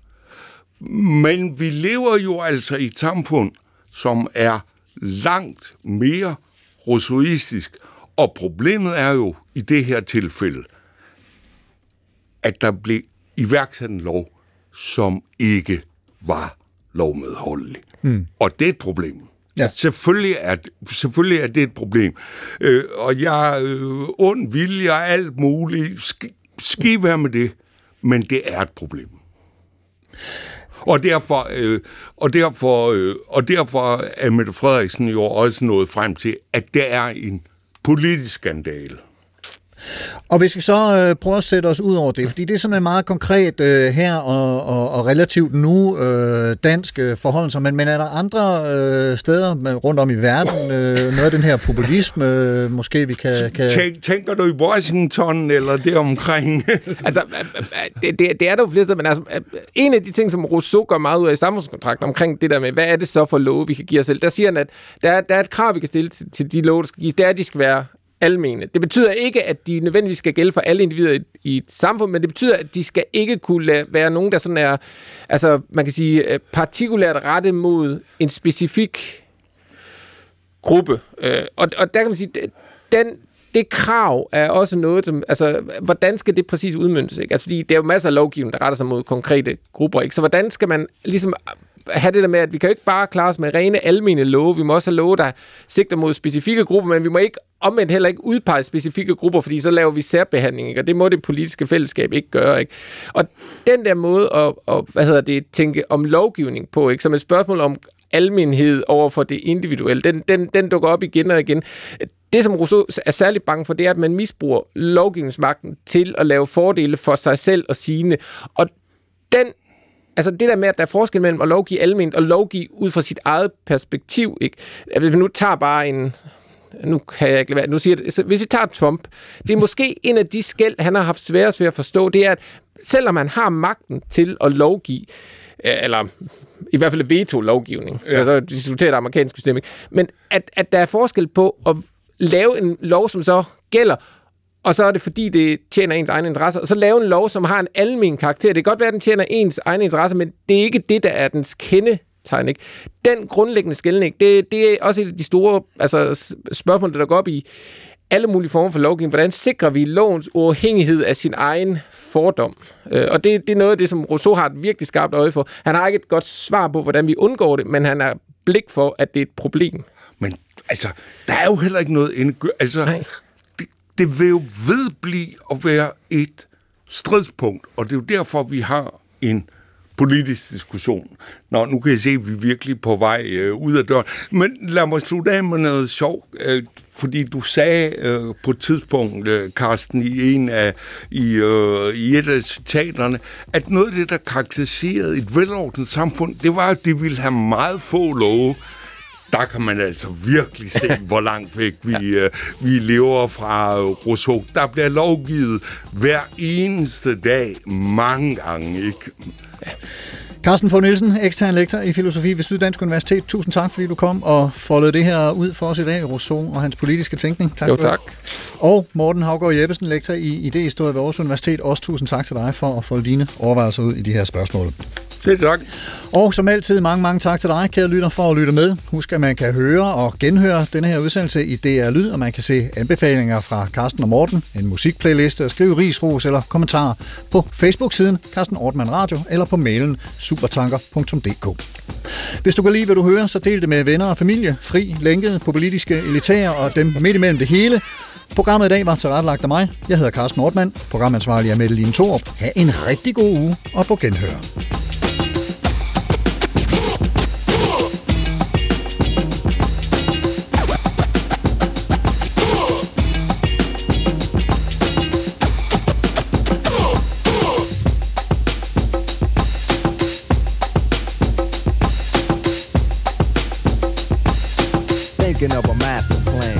Men vi lever jo altså i et samfund, som er langt mere rousseauistisk. Og problemet er jo i det her tilfælde, at der blev iværksat en lov, som ikke var lovmedholdelig. Mm. Og det er et problem. Ja. Selvfølgelig, er, selvfølgelig er det et problem. Øh, og jeg øh, ond vilje og alt muligt. Sk, ski være med det, men det er et problem. Og derfor, øh, og, derfor, øh, og derfor er Mette Frederiksen jo også nået frem til, at det er en politisk skandale. Og hvis vi så øh, prøver at sætte os ud over det, fordi det er sådan en meget konkret øh, her og, og, og relativt nu øh, dansk øh, forhold sig, men, men er der andre øh, steder rundt om i verden, øh, noget af den her populisme, øh, måske vi kan... kan... Tænk, tænker du i Washington eller det omkring? *laughs* Altså, øh, øh, det, det, det er der jo flere steder, men altså, øh, en af de ting, som Rousseau gør meget ud af i samfundskontrakten omkring det der med, hvad er det så for love, vi kan give os selv, der siger han, at der, er- der er et krav, vi kan stille til, til de love, der skal gives, det er, at de skal være almene. Det betyder ikke, at de nødvendigvis skal gælde for alle individer i, i et samfund, men det betyder, at de skal ikke kunne lade, være nogen, der sådan er, altså man kan sige, øh, partikulært rettet mod en specifik gruppe. Øh, og, og der kan man sige, den, det krav er også noget, som, altså, hvordan skal det præcis udmyndes? Ikke? Altså, fordi der er jo masser af lovgivning, der retter sig mod konkrete grupper, ikke? Så hvordan skal man ligesom have det der med, at vi kan jo ikke bare klare os med rene almene love, vi må også have love, der sigter mod specifikke grupper, men vi må ikke omvendt heller ikke udpege specifikke grupper, fordi så laver vi særbehandling, ikke? og det må det politiske fællesskab ikke gøre. Ikke? Og den der måde at, at hvad hedder det, tænke om lovgivning på, ikke? som et spørgsmål om almenhed over for det individuelle, den, den, den dukker op igen og igen. Det, som Rousseau er særligt bange for, det er, at man misbruger lovgivningsmagten til at lave fordele for sig selv og sine. Og den altså det der med, at der er forskel mellem at lovgive almindeligt og lovgive ud fra sit eget perspektiv, ikke? At Hvis vi nu tager bare en, nu kan jeg ikke lade være, nu siger det, hvis vi tager Trump, det er måske en af de skæld, han har haft sværest ved at forstå, det er, at selvom han har magten til at lovgive, øh, eller i hvert fald veto-lovgivning, ja. altså diskutere det amerikanske system, ikke? men at, at der er forskel på at lave en lov, som så gælder, og så er det fordi, det tjener ens egne interesser. Og så lave en lov, som har en almen karakter. Det kan godt være, at den tjener ens egne interesser, men det er ikke det, der er dens kendetegn. Ikke? Den grundlæggende skældning, det, det er også et af de store altså, spørgsmål, der går op i alle mulige former for lovgivning. Hvordan sikrer vi lovens uafhængighed af sin egen fordom? Øh, og det, det er noget af det, som Rousseau har et virkelig skarpt øje for. Han har ikke et godt svar på, hvordan vi undgår det, men han har blik for, at det er et problem. Men altså, der er jo heller ikke noget endegø... Altså, Nej det, vil jo vedblive at være et stridspunkt, og det er jo derfor, vi har en politisk diskussion. Nå, nu kan jeg se, at vi er virkelig på vej øh, ud af døren. Men lad mig slutte af med noget sjovt, øh, fordi du sagde øh, på et tidspunkt, øh, Carsten, i, en af, i, øh, i et af citaterne, at noget af det, der karakteriserede et velordnet samfund, det var, at det ville have meget få love, der kan man altså virkelig se, hvor langt væk vi, øh, vi lever fra øh, Rousseau. Der bliver lovgivet hver eneste dag, mange gange, ikke? Carsten Fogh Nielsen, ekstern lektor i filosofi ved Syddansk Universitet. Tusind tak, fordi du kom og foldede det her ud for os i dag, Rousseau og hans politiske tænkning. Tak Jo, for det. tak. Og Morten Havgaard Jeppesen, lektor i idéhistorie ved Aarhus Universitet. Også tusind tak til dig for at folde dine overvejelser ud i de her spørgsmål. Selv tak. Og som altid, mange, mange tak til dig, kære lytter, for at lytte med. Husk, at man kan høre og genhøre denne her udsendelse i DR Lyd, og man kan se anbefalinger fra Carsten og Morten, en musikplayliste, og skrive risros eller kommentarer på Facebook-siden Carsten Ortmann Radio eller på mailen supertanker.dk. Hvis du kan lide, hvad du hører, så del det med venner og familie, fri, lænket, politiske elitære og dem midt imellem det hele. Programmet i dag var tilrettelagt af mig. Jeg hedder Carsten Ortmann. Programansvarlig er Mette Line Thorup. Ha' en rigtig god uge og på genhør. Thinking of a master plan.